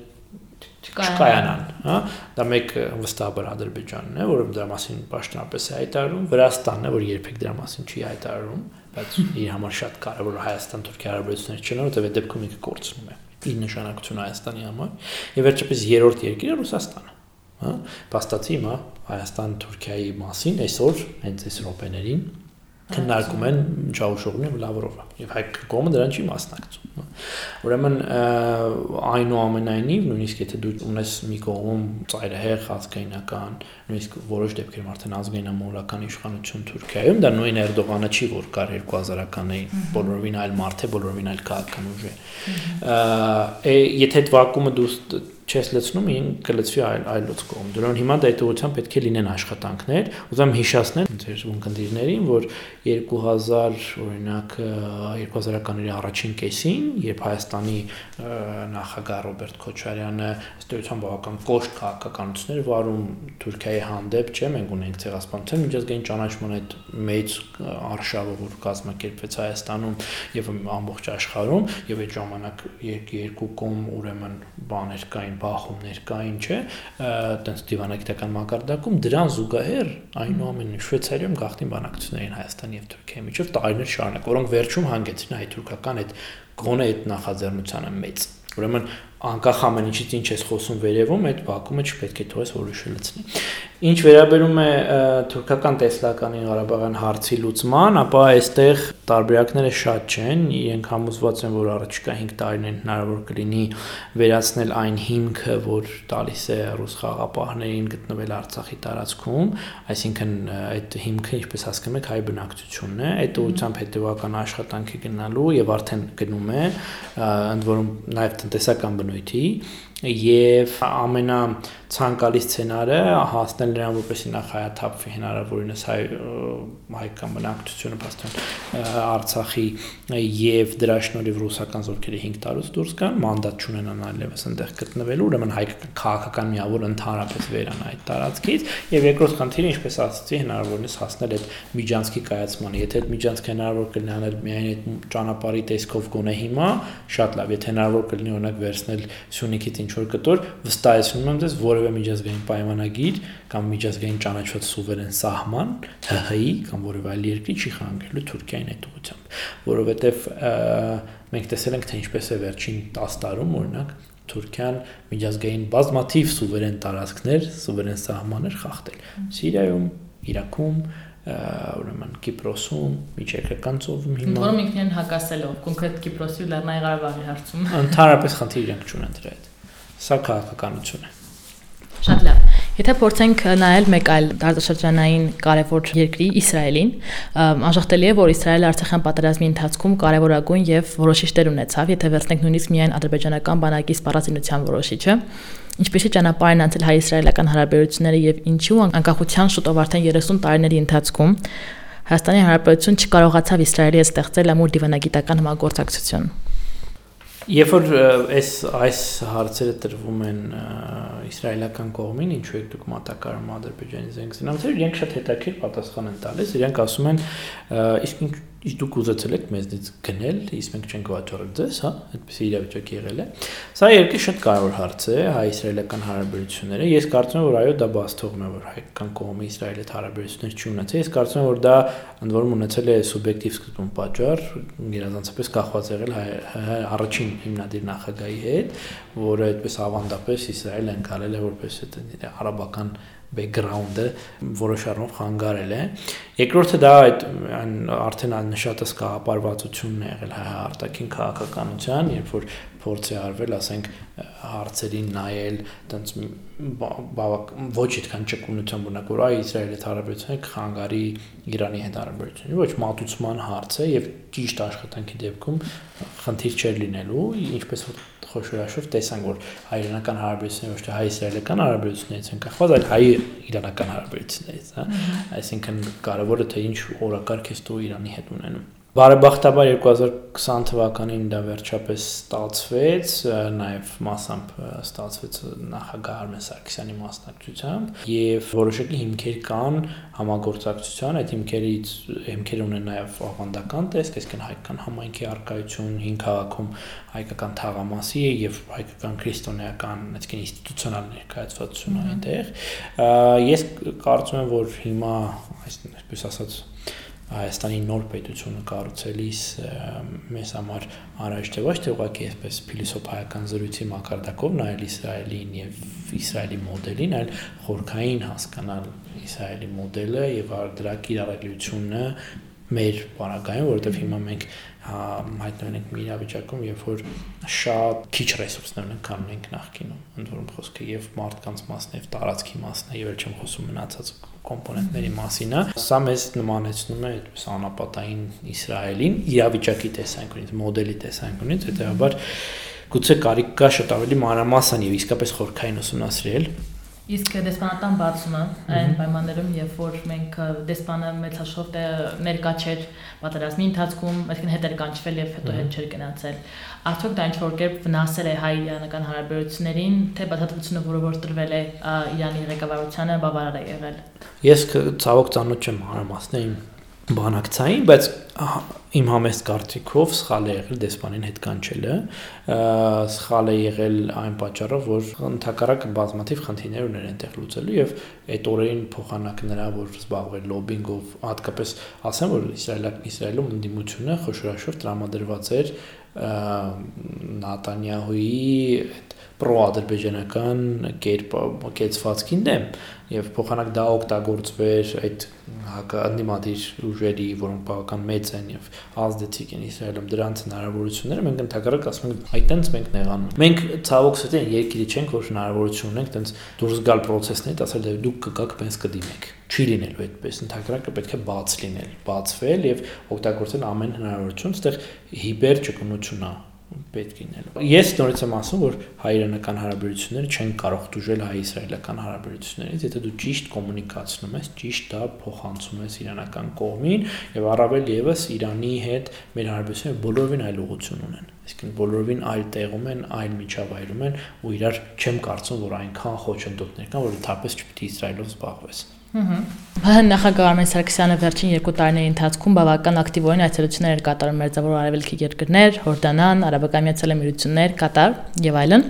չկայանան, հա? Դա մեկ վստահաբար Ադրբեջանն է, որը դրա մասին պաշտոնապես է հայտարարում, Վրաստանն է, որ երբեք դրա մասին չի հայտարարում, բայց իր համար շատ կարևոր Հայաստան-Թուրքիա հարաբերություններ չեն, որովհետև այդ դեպքում ինքը կորցնում է իր նշանակությունը Հայաստանի համար։ Եւ վերջապես երրորդ երկիրը Ռուսաստանը, հա? Փաստացի հիմա Հայաստան-Թուրքիայի մասին այսօր հենց այս րոպեներին քննարկում են Չաուշօղլուն եւ Լավրովը եւ հայ կողմը դրան չի մասնակցում։ Ուրեմն այնուամենայնիվ նույնիսկ եթե դու ունես մի կողմում ծայրահեղ ազգայնական, նույնիսկ որոշ դեպքերում արդեն ազգայնամոլական իշխանություն Թուրքիայում, դա նույն Էրդողանը չի, որ կար 2000-ականներին բոլորովին այլ մարդ է, բոլորովին այլ քաղաքական ուժ է։ Եթե այդ վակումը դու չես լցնում, ին կլցվի այլ այլոց կողմ։ Դրան հիմա դա այդ ուղղությամբ պետք է լինեն աշխատանքներ։ Ուզում հիշացնել ձեր ունկնդիրներին, որ 2000 օրինակ 2000-ականների առաջին կեսին, երբ Հայաստանի նախագահ Ռոբերտ Քոչարյանը ըստ էության բավական կոշտ քաղաքականություններ վարում Թուրքիայի հանդեպ, չէ, մենք ունենք ցեղասպանության միջազգային ճանաչման այդ մեծ արշավը, որ կազմակերպվեց Հայաստանում եւ ամբողջ աշխարհում, եւ այդ ժամանակ երկու կողմ ուրեմն բաներ կային, բախումներ կային, չէ, այտենց դիվանագիտական մակարդակում դրան զուգահեռ այնուամենայնիվ Շվեյցարիայում գաղտնի բանակցություններին Հայաստանի եւ Թուրքիայի միջև տարիներ շարունակ, որոնք վերջում հանգեցրին հայ-թուրքական այդ գոնե այդ նախաձեռնությանը մեծ Ուրեմն անկախ ամեն ինչից ինչ ես խոսում վերևում, այդ վակումը չպետք է թողես որ ուրիշը լցնի։ Ինչ վերաբերում է թուրքական տեսլականին Ղարաբաղյան հարցի լուծման, ապա այստեղ տարբերակները շատ չեն։ Իրենք համոզված են, որ առաջիկա 5 տարիներին հնարավոր կլինի վերացնել այն հիմքը, որ տալիս է ռուս խաղապահներին գտնվել Արցախի տարածքում, այսինքն այդ հիմքը, ինչպես հասկանում եք, հայ բնակչությունն է, այդ ուղղությամբ հետևական աշխատանքի գնալու եւ արդեն գնում է, ընդ որում նաեւ տնտեսական community եւ ամենա ցանկալի սցենարը հասնել նրան որպեսի նախ հայաթափվի հնարավորինս հայ հայկական բնակչությունը բաստան Արցախի եւ դրա շնորհիվ ռուսական զորքերի 5 տարուց դուրս գան մանդատ չունենան այլևս այնտեղ գտնվելու ուրեմն հայկական քաղաքական միավոր ընդհանրապես վերան այդ տարածքից եւ երկրորդ խնդիրը ինչպես ասացի հնարավորինս հասնել այդ միջանցքի կայացմանը եթե այդ միջանցքը հնարավոր կլինի անել միայն այդ ճանապարհի տեսքով գոնե հիմա շատ լավ եթե հնարավոր կլինի օրինակ վերցնել Սյունիքից ինչ որ կտոր վստահեցնում եմ դες որևէ միջազգային պայմանագիր կամ միջազգային ճանաչված սուվերեն սահման ՀՀ-ի կամ որևէ այլ երկրի չի խանգարելու Թուրքիային այդ ուղությամբ, որովհետև մենք տեսել ենք թե ինչպես է վերջին 10 տարում օրինակ Թուրքիան միջազգային բազմաթիվ սուվերեն տարածքներ, սուվերեն սահմաններ խախտել։ Սիրիայում, Իրաքում, ուրեմն Կիպրոսում, միջերկրական ծովում հիմա։ Որում ինքնին հակասելով կոնկրետ Կիպրոսի ու Լեռնային Ղարաբաղի հարցում։ Ընդհանրապես խնդիր իրենք չունեն դրա հետ։ Սա քաղաքականություն է։ Շատ լավ։ Եթե փորձենք նայել մեկ այլ դարձաշրջանային կարևոր երկրի Իսրայելին, անժխտելի է, որ Իսրայելը Արցախյան պատերազմի ընթացքում կարևորագույն եւ որոշիչ դեր ունեցավ, եթե վերցնենք նույնիսկ միայն ադրբեջանական բանակի սպառազինության որոշիչը, ինչպեսի ճանապարհ են անցել հայ-իսրայելական հարաբերությունները եւ ինչու անկախության շուտով արդեն 30 տարիների ընթացքում Հայաստանի Հանրապետություն չկարողացավ Իսրայելի հետ ստեղծել ամուր դիվանագիտական համագործակցություն։ Երբ որ այս այս հարցերը տրվում են իսրայելական կողմին, ինչու եք դուք մատակարարում Ադրբեջանի զենքսինամցեր, իրենք շատ հետաքրքիր պատասխան են տալիս։ Իրենք ասում են, իսկ Իսկ դուք ուզեցել եք մեզնից գնել, իսկ մենք չենք վաճառել ձեզ, հա, այդպեսի իրավիճակ եղել է։ Սա երկի շատ կարևոր հարց է հայ-իսրայելական հարաբերությունները։ Ես կարծում եմ, որ այո, դա բաց թողում է, որ հայկական կողմը Իսրայելի հետ հարաբերություններ չի ունեցել։ Ես կարծում եմ, որ դա ընդ որում ունեցել է սուբյեկտիվ սկզբում պատճառ, գերազանցապես կախված եղել առաջին հիմնադիր նախագահի հետ, որը այդպես ավանդապես Իսրայելը ընկալել է որպես այդ արաբական բեքգրաունդը որոշ առումով խանգարել է։ Երկրորդը դա այդ արդեն նշատս կապարվածությունն է եղել հայ արտաքին քաղաքականության, երբ որ փորձ է արվել, ասենք, հարցերին նայել, տենց բավակ ոչ այդքան ճկունության բնակ որ այ Իսրայելի հետ հարաբերությունը կխանգարի Իրանի հետ հարաբերությունը, ոչ մատուցման հարց է եւ ճիշտ աշխատանքի դեպքում խնդիր չէր լինելու, ինչպես որ խոշորաշով տեսանք, որ հայրենական հարաբերությունները ոչ թե հայ-իսրայելական հարաբերություններից են կախված, այլ հայ-իրանական հարաբերություններից, հա։ Այսինքն կարևորը թե ինչ օրակարգ է ստու Իրանի հետ ունենում։ Բարեբախտաբար 2020 թվականին դա վերջապես ստացվեց, նաև մասամբ ստացվեց նախագահ Արմեն Սարգսյանի մասնակցությամբ եւ որոշակի հիմքեր կան համագործակցության, այդ հիմքերից հիմքեր ունեն նաև ավանդական տեսք, այսինքն հայկական համայնքի արկայություն, հին քաղաքում հայկական թաղամասի եւ հայկական քրիստոնեական, այսինքն ինստիտուցիոնալ ներկայացվածություն այնտեղ։ Ես կարծում եմ, որ հիմա այսպես ասած Հայաստանի նոր պետությունը կառուցելիս մեզ համար անհրաժեշտ է ոչ թե ուղղակի այսպես փիլիսոփայական զրույցի մակարդակով նայել Իսրայելին եւ Իսրայելի մոդելին, այլ խորքային հասկանալ Իսրայելի մոդելը եւ դրա կիրառելիությունը մեր բանակայում, որովհետև հիմա մենք հա, հայտնվել ենք մի իրավիճակում, երբ որ շատ քիչ ռեսուրսներ ունենք, քան ունենք նախկինում, ընդ որում խոսքը եւ մարդկանց մասն եւ տարածքի մասն է, եւ էլ չեմ խոսում մնացած կոմպոնենտների մասին է։ Սա մեզ նմանեցնում է այդպես անապատային Իսրայելին իրավիճակի տեսանկյունից, մոդելի տեսանկյունից, հետեւաբար գուցե կարիք կա շատ ավելի մանրամասն եւ իսկապես խորքային ուսումնասիրել Իսկ դեսպանատան բացումը այն պայմաններում, երբ որ մենք դեսպանը մեծ հաշվով ներկա չէր պատերազմի ընթացքում, այսինքն հետ էր կանչվել եւ հետո հետ չէր գնացել, արդյոք դա ինչ որ կերպ վնասել է հայ-իրանական հարաբերություններին, թե բացատրությունը, որը որ տրվել է Իրանի ղեկավարությանը, բավարար է եղել։ Ես ցավոք ցանոթ չեմ հարամասնային բանակցային, բայց իմ համեստ կարծիքով սխալ է եղել դեսպանին հետ կանչելը, սխալ է եղել այն պատճառով, որ ընդհակառակը բազմաթիվ խնդիրներ ուներ այնտեղ լուծելու եւ այդ օրերին փոխանակ նրա, որ զբաղվեր լոբինգով, հատկապես ասեմ, որ Իսրայելական Իսրայելում ընդդիմությունը խոշորաշոր տրամադրված էր Նատանյահուի այդ պրոադրբեջանական կերպ կեցվածքին դեմ եւ փոխանակ դա օգտագործվեր այդ հակադիմադիր ուժերի, որոնք բավական մեծ են եւ ազդեցիկ են Իսրայելում դրանց հնարավորությունները մենք ընդհանրապես ասում ենք այտենց մենք նեղանում ենք։ Մենք ցավոք սրտի երկիրի չենք, որ հնարավորություն ունենք այտենց դուրս գալ process-ներից, ասել դե դուք կգաք, պես կդիմեք։ Չի լինելու այդպես, ընդհանրապես պետք է բաց լինել, բացվել եւ օգտագործել ամեն հնարավորություն, այդտեղ հիբեր ճկունություն է պետք լինելու։ Ես նորից եմ ասում, որ հայ-իրանական հարաբերությունները չեն կարող դժել հայ-իսրայելական հարաբերություններից, եթե դու ճիշտ կոմունիկացնում ես, ճիշտ դա փոխանցում ես իրանական կողմին եւ առավել եւս Իրանի հետ մեր հարաբերությունները բոլորովին այլ ուղղություն ունեն։ Այսինքն բոլորովին այլ տեղում են, այլ միջավայրում են ու իրար չեմ կարծում, որ այնքան խոչընդոտներ կան, որ դարպես չպիտի Իսրայելով զբաղվես։ ՀՀ նախագահ Արմեն Սարգսյանը վերջին երկու տարիների ընթացքում բավական ակտիվորեն այցելություններ էր կատարում Մերձավոր Արևելքի երկրներ, Հորդանան, Արաբական Միացյալ Էմիրություններ, Կատար եւ այլն։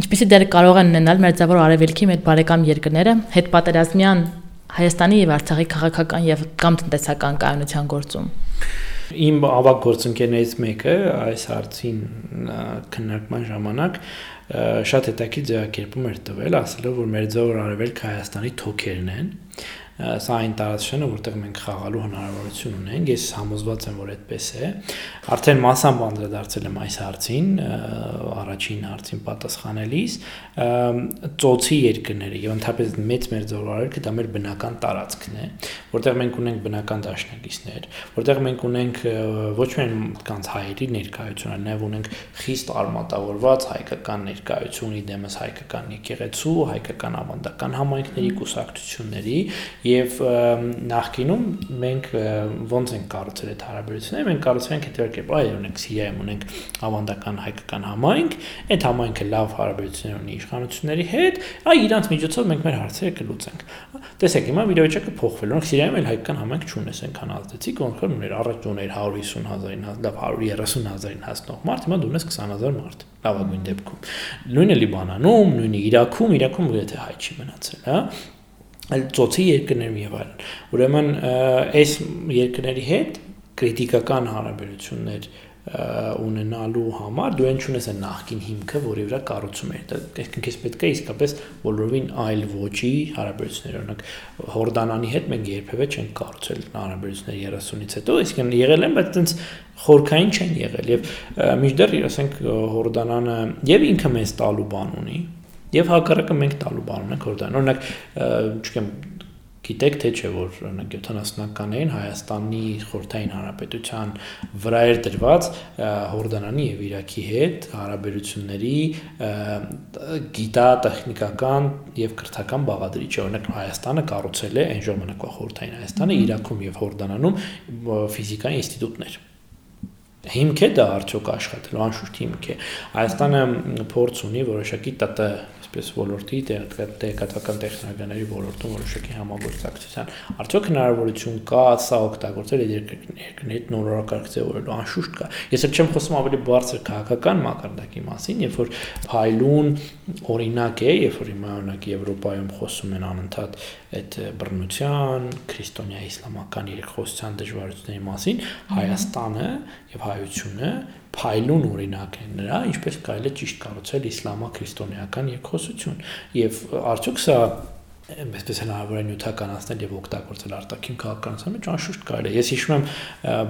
Ինչպիսի դեր կարող են ունենալ Մերձավոր Արևելքի մեր բարեկամ երկրները հետ պատերազմյան Հայաստանի եւ Արցախի քաղաքական եւ կամ տնտեսական կայունության գործում։ Իմ ավակ գործընկերներից մեկը այս հարցին քննարկման ժամանակ շատ հետաքրքիր ձևակերպում էր տվել, ասելով, որ մեր ձոր արևելք Հայաստանի թոքերն են, սա այն տարածաշրջանը, որտեղ մենք խաղալու հնարավորություն ունենք։ Ես համոզված եմ, որ այդպես է։ Արդեն մասամբ անդրադարձել եմ այս հարցին, առաջին հարցին պատասխանելիս, ծոցի երկրները եւ ընդհանրապես մեծ մեր ձորարելքը դա մեր բնական տարածքն է, որտեղ մենք ունենք բնական դաշնակիցներ, որտեղ մենք ունենք ոչ միայն կանց հայերի ներկայություն, այլ նաեւ ունենք խիստ արմատավորված հայկական ներկայություն, իդեմս հայկական եկեղեցու, հայկական ավանդական համայնքների կուսակցությունների Եվ նախկինում մենք ոնց ենք կառուցել այդ հարաբերությունները, մենք կառուցել ենք հետևյալ կերպ, այ ունենք Սիրիայում ունենք ավանդական հայկական համայնք, այդ համայնքը լավ հարաբերություններ ունի իշխանությունների հետ, այ իրանց միջոցով մենք մեր հարցերը կլուծենք։ Տեսեք, հիմա իրավիճակը փոխվել, օրինակ Սիրիայում էլ հայկական համայնք չունես այնքան ազդեցիկ, որքան ուներ առաջ ուներ 150 հազարին, լավ 130 հազարին հասնող մարդ, հիմա դու ունես 20000 մարդ լավագույն դեպքում։ Նույնը Լիբանանում, նույնը Իրաքում, Իրաքում եթե հայ չի մնացել, հա այլ ծոցի երկրներում եւ այլն։ Ուրեմն այս երկրների հետ քրիտիկական հարաբերություններ ունենալու համար դու այն ճունես այն նախքին հիմքը, որի վրա կառուցում ես։ Այսինքն քեզ պետք է իսկապես բոլորովին այլ ոչի հարաբերություններ, օրինակ Հորդանանի հետ մենք երբևէ չենք կառուցել հարաբերություններ 30-ից հետո, այսինքն եղել են, բայց այնց խորքային չեն եղել եւ միջդեռ ասենք Հորդանանը եւ ինքը մեզ տալու բան ունի, Եվ հակառակը մենք տալու բան ունենք Հորդան։ Օրինակ, չգիտեմ, գիտեք թե չէ որ օրինակ 70-ականներին Հայաստանի խորթային հանրապետության վրա էր դրված Հորդանանի եւ Իրաքի հետ հարաբերությունների գիտա-տեխնիկական եւ քրթական բաղադրիչ։ Օրինակ Հայաստանը կառուցել է այն ժամանակվա խորթային Հայաստանը Իրաքում եւ Հորդանանում ֆիզիկայի ինստիտուտներ հիմք է դա արդյոք աշխատելու անշուշտ հիմք է Հայաստանը փորձ ունի որոշակի ՏՏ այսպես ոլորտի տեղեկատվական տեխնոլոգիաների ոլորտում որոշակի համագործակցության արդյոք հնարավորություն կա սա օգտագործել երկրների նորարարակ ձևորելու անշուշտ կա ես էլ չեմ խոսում ավելի բարձր քաղաքական մակարդակի մասին երբ որ փայլուն օրինակ է երբ որ հիմա օրինակ Եվրոպայում խոսում են անընդհատ այդ բռնության, քրիստոնյա իսլամական երկխոսության դժվարությունների մասին Հայաստանը եւ հայությունը փայլուն օրինակ են նրա, ինչպես կարելի է ճիշտ կառուցել իսլամա-քրիստոնեական երկխոսություն։ Եվ արդյոք սա այսպես հնարավոր է նյութականացնել եւ օգտագործել արտաքին քաղաքականության մեջ անշուշտ կարելի է։ Ես հիշում եմ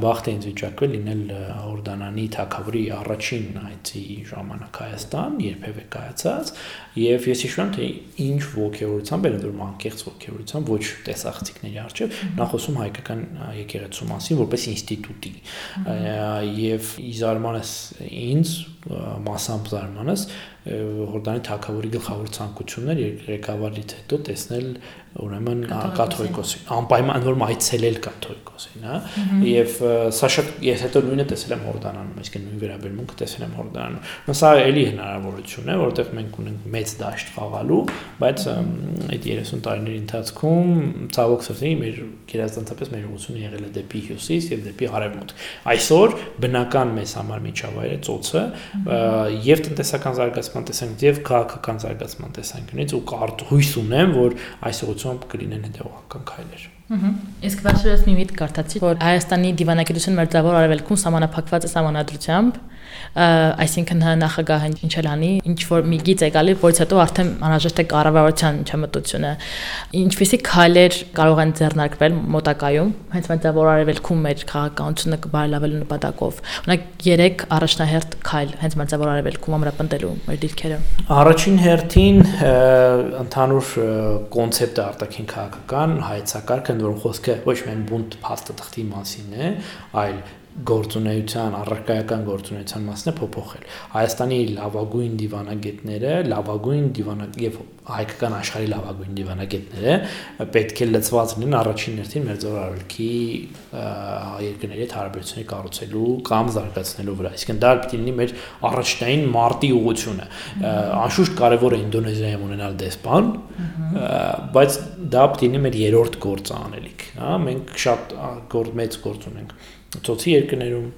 բախտ ինձ վիճակվել լինել Հորդանանի թակավորի առաջին այցի ժամանակ Հայաստան, երբևէ կայացած, եւ ես հիշում եմ թե ինչ ողջերությամբ էր դուրս անկեղծ ողջերությամբ ոչ տեսախցիկների արժեվ նա խոսում հայկական եկեղեցու մասին որպես ինստիտուտի եւ իզարմանս ինձ մասամբ զարմանս Հորդանի թակավորի գլխավոր ցանկություններ ղեկավարից հետո տեսնել ուրեմն կաթողիկոսին, անպայման որ այցելել կաթողիկոսին, հա։ Եվ սա շատ ես հետո նույնը տեսել եմ Հորդանանում, այսինքն նույն վերաբերմունքը տեսել եմ Հորդանանում։ Սա էլի հնարավորություն է, որովհետև մենք ունենք մեծ դաշտ խաղալու, բայց այդ 30 տարիների ընթացքում ցավոք սրտի մեր գերազանցապես մեր ուղղությունը եղել է դեպի հյուսիս եւ դեպի արևմուտք։ Այսօր բնական մեզ համար միջավայրը ծոցը եւ տնտեսական զարգացման տեսանկյունից եւ քաղաքական զարգացման տեսանկյունից ու կարդ հույս ունեմ, որ այս ուղղությամբ կլինեն հետեւողական քայլեր։ Իսկ վերջերս մի միտք կարդացի, որ Հայաստանի դիվանագիտություն մերձավոր արևելքում սահմանափակված է սահմանադրությամբ, այսինքն նախագահը ինչ էլ անի, ինչ որ մի գիծ է գալի, որից հետո արդեն անհրաժեշտ է կառավարության չմտությունը։ Ինչպեսի քայլեր կարող են ձեռնարկվել մոտակայում, հենց մերձավոր արևելքում մեր քաղաքականությունը կբարելավելու նպատակով։ Օրինակ 3 առաջնահերթ քայլ հենց մերձավոր արևելքում ամրապնդելու մեր դիրքերը։ Առաջին հերթին ընդհանուր կոնցեպտը արտաքին քաղաքական հայեցակարգը ընդ որում խոսքը ոչ միայն բունտ փաստաթղթի մասին է, այլ գործունեության, առարկայական գործունեության մասն է փոփոխել։ Հայաստանի լավագույն դիվանագետները, լավագույն դիվանագ եւ հայկական աշխարհի լավագույն դիվանագետները պետք է լծված լինեն առաջին հերթին մեր ձորարարքի երկրների հետ հարաբերությունների կառուցելու կամ զարգացնելու վրա։ Այսինքն դա պիտի լինի մեր առաջնային մարտի ուղությունը։ Անշուշտ կարևոր է Ինդոնեզիայում ունենալ դեսպան, բայց դա պիտի լինի մեր երրորդ գործը անելիք, հա, մենք շատ մեծ գործ ունենք ծոցի երկրներում,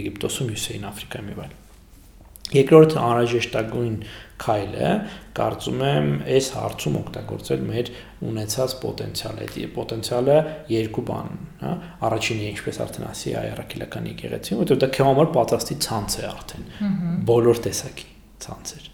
Եգիպտոսում, Հյուսեին Աֆրիկայում եւ այլն։ Երկրորդ անհրաժեշտագույն քայլը կարծում եմ այս հարցում օգտագործել մեր ունեցած պոտենցիալը։ Այդ պոտենցիալը երկու բան, հա։ Առաջինը ինչպես արդեն ասի այ առաքելական եկեղեցին, որովհետեւ դա քո համար պատրաստի ցանց է արդեն։ Բոլոր տեսակի ցանցեր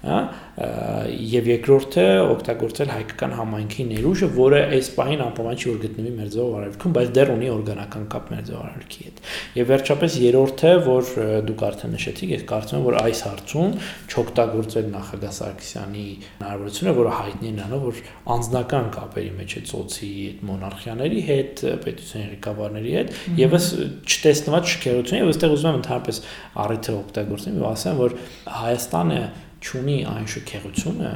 հա եւ երկրորդը օգտագործել հայկական համայնքի ներուժը, որը այս պահին անպայման չի որ գտնվի մեր ձող արևելքում, բայց դեռ ունի օրգանական կապ մեր ձող արևելքի հետ։ Եվ վերջապես երրորդը, որ դուք արդեն նշեցիք, ես կարծում եմ, որ այս հարցում չօգտագործել նախագահ Սարգսյանի հնարավորությունը, որը հայտնի է նրանով, որ անձնական կապերի մեջ է ծոցի այդ մոնարխիաների հետ, պետության ղեկավարների հետ, եւս չտեսնված շքերություն, եւ այստեղ ուզում եմ ընդհանրապես առիթը օգտագործեմ եւ ասեմ, որ Հայաստանը ճունի այն շքեղությունը,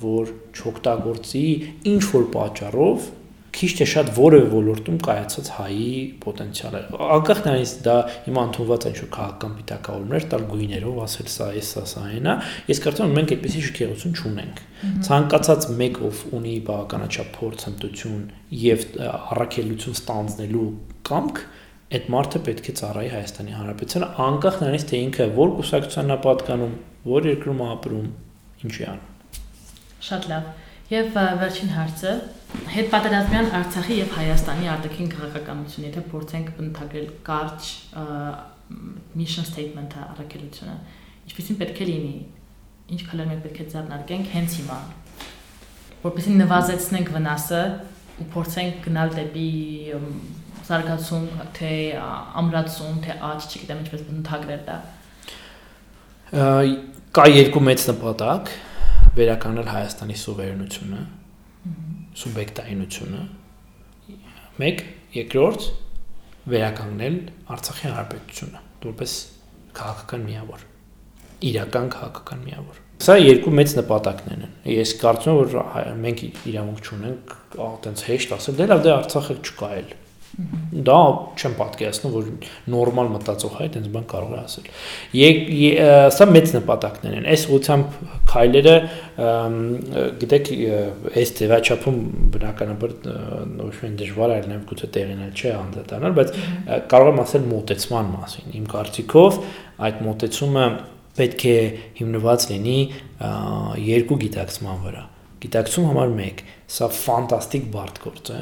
որ չօգտագործի ինչ որ պատճառով քիչ թե շատ որևէ ոլորտում կայացած հայի պոտենցիալը։ Անկախ նրանից դա հիմա ընդունված է ինչ-որ քաղաքական պիտակավորներ տալ գույներով, ասել սա է, սա սա այնա, ես կարծում եմ մենք այդպեսի շքեղություն չունենք։ Ցանկացած մեկ ով ունի բավականաչափ փորձ, հմտություն եւ առաքելություն ստանձնելու կամք, այդ մարդը պետք է ծառայի Հայաստանի Հանրապետությանը անկախ նրանից թե ինքը որ կուսակցությանն է պատկանում, որ երկրում ապրում, ինչի անում։ Շատ լավ։ Եվ վերջին հարցը. Հետ պատերազմյան Արցախի եւ Հայաստանի արտաքին քաղաքականություն, եթե փորձենք ընդհանրել կարճ mission statement-ը առաքելությունը, ինչպեսին պետք է լինի, ինչ քալեր մենք պետք է ձեռնարկենք հենց հիմա, որպեսզի նվազեցնենք վնասը ու փորձենք գնալ դեպի զարգացում, թե ամրացում, թե աճ, չգիտեմ ինչպես ընդհանրել դա։ Կա երկու մեծ նպատակ՝ վերականգնել Հայաստանի սուվերենությունը, սուբյեկտայինությունը։ Մեկ, երկրորդ վերականգնել Արցախի հանրապետությունը որպես քաղաքական միավոր, իրական քաղաքական միավոր։ Սա երկու մեծ նպատակներն են։ Ես կարծում եմ, որ մենք իրավունք չունենք այտենց հեշտ ասել, դե լավ, դե Արցախը չկա էլ Դա չեմ պատկերացնում, որ նորմալ մտածող հայ այդպես բան կարող է ասել։ Եկ սա մեծ նպատակներ են։ Այս ուղությամբ քայլերը գիտեք, այս ձևաչափում բնականաբար ոչ միայն դժվար է, այլև գուցե տեղին էլ չէ անդրադառնալ, բայց կարող եմ ասել մոտեցման մասին։ Իմ կարծիքով այդ մոտեցումը պետք է հիմնված լինի երկու գիտակցման վրա։ Գիտակցում համար 1 սա ֆանտաստիկ բարդ գործ է,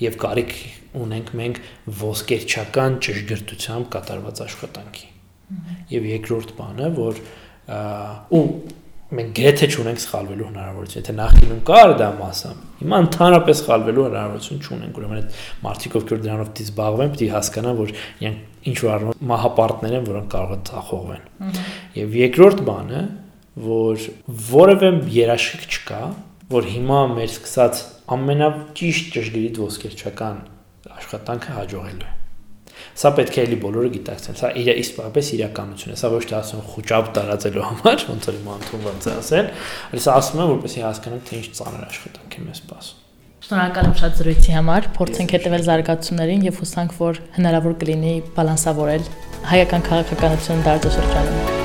եւ կարիք ունենք մենք ոսկերչական ճշգրտությամբ կատարված աշխատանքի։ Եվ երկրորդ բանը, որ ու մենք գրեթե չունենք սխալվելու հնարավորություն, եթե նախինում կար դա մասը, հիմա ընդհանրապես սխալվելու հնարավորություն չունենք, ուրեմն այդ մարդիկ ովքեր դրանով դից զբաղվեն, պետք է հասկանան, որ իրենք ինչ որ առնով մահապարտներ են, որոնք կարող են ցախողվեն։ Եվ երկրորդ բանը, որ որևէ երաշխիք չկա, որ հիմա մեր սկսած ամենաճիշտ ճշգրիտ ոսկերչական աշխատանքը հաջողելու է։ Սա պետք է էլի բոլորը գիտակցեն։ Սա իր իսկապես իրականություն է։ Սա ոչ թե ասում խոճապ տարածելու համար, ոնց որ իմ ընդունված է ասել, այլ սա ասում եմ, որպեսզի հասկանանք, թե ինչ ծանր աշխատանք է մեզ սպասում։ Շնորհակալ եմ շատ զրույցի համար։ Փորձենք հետևել զարգացումներին եւ հուսանք, որ հնարավոր կլինի բալանսավորել հայկական քաղաքականությունը դարձաշրջանում։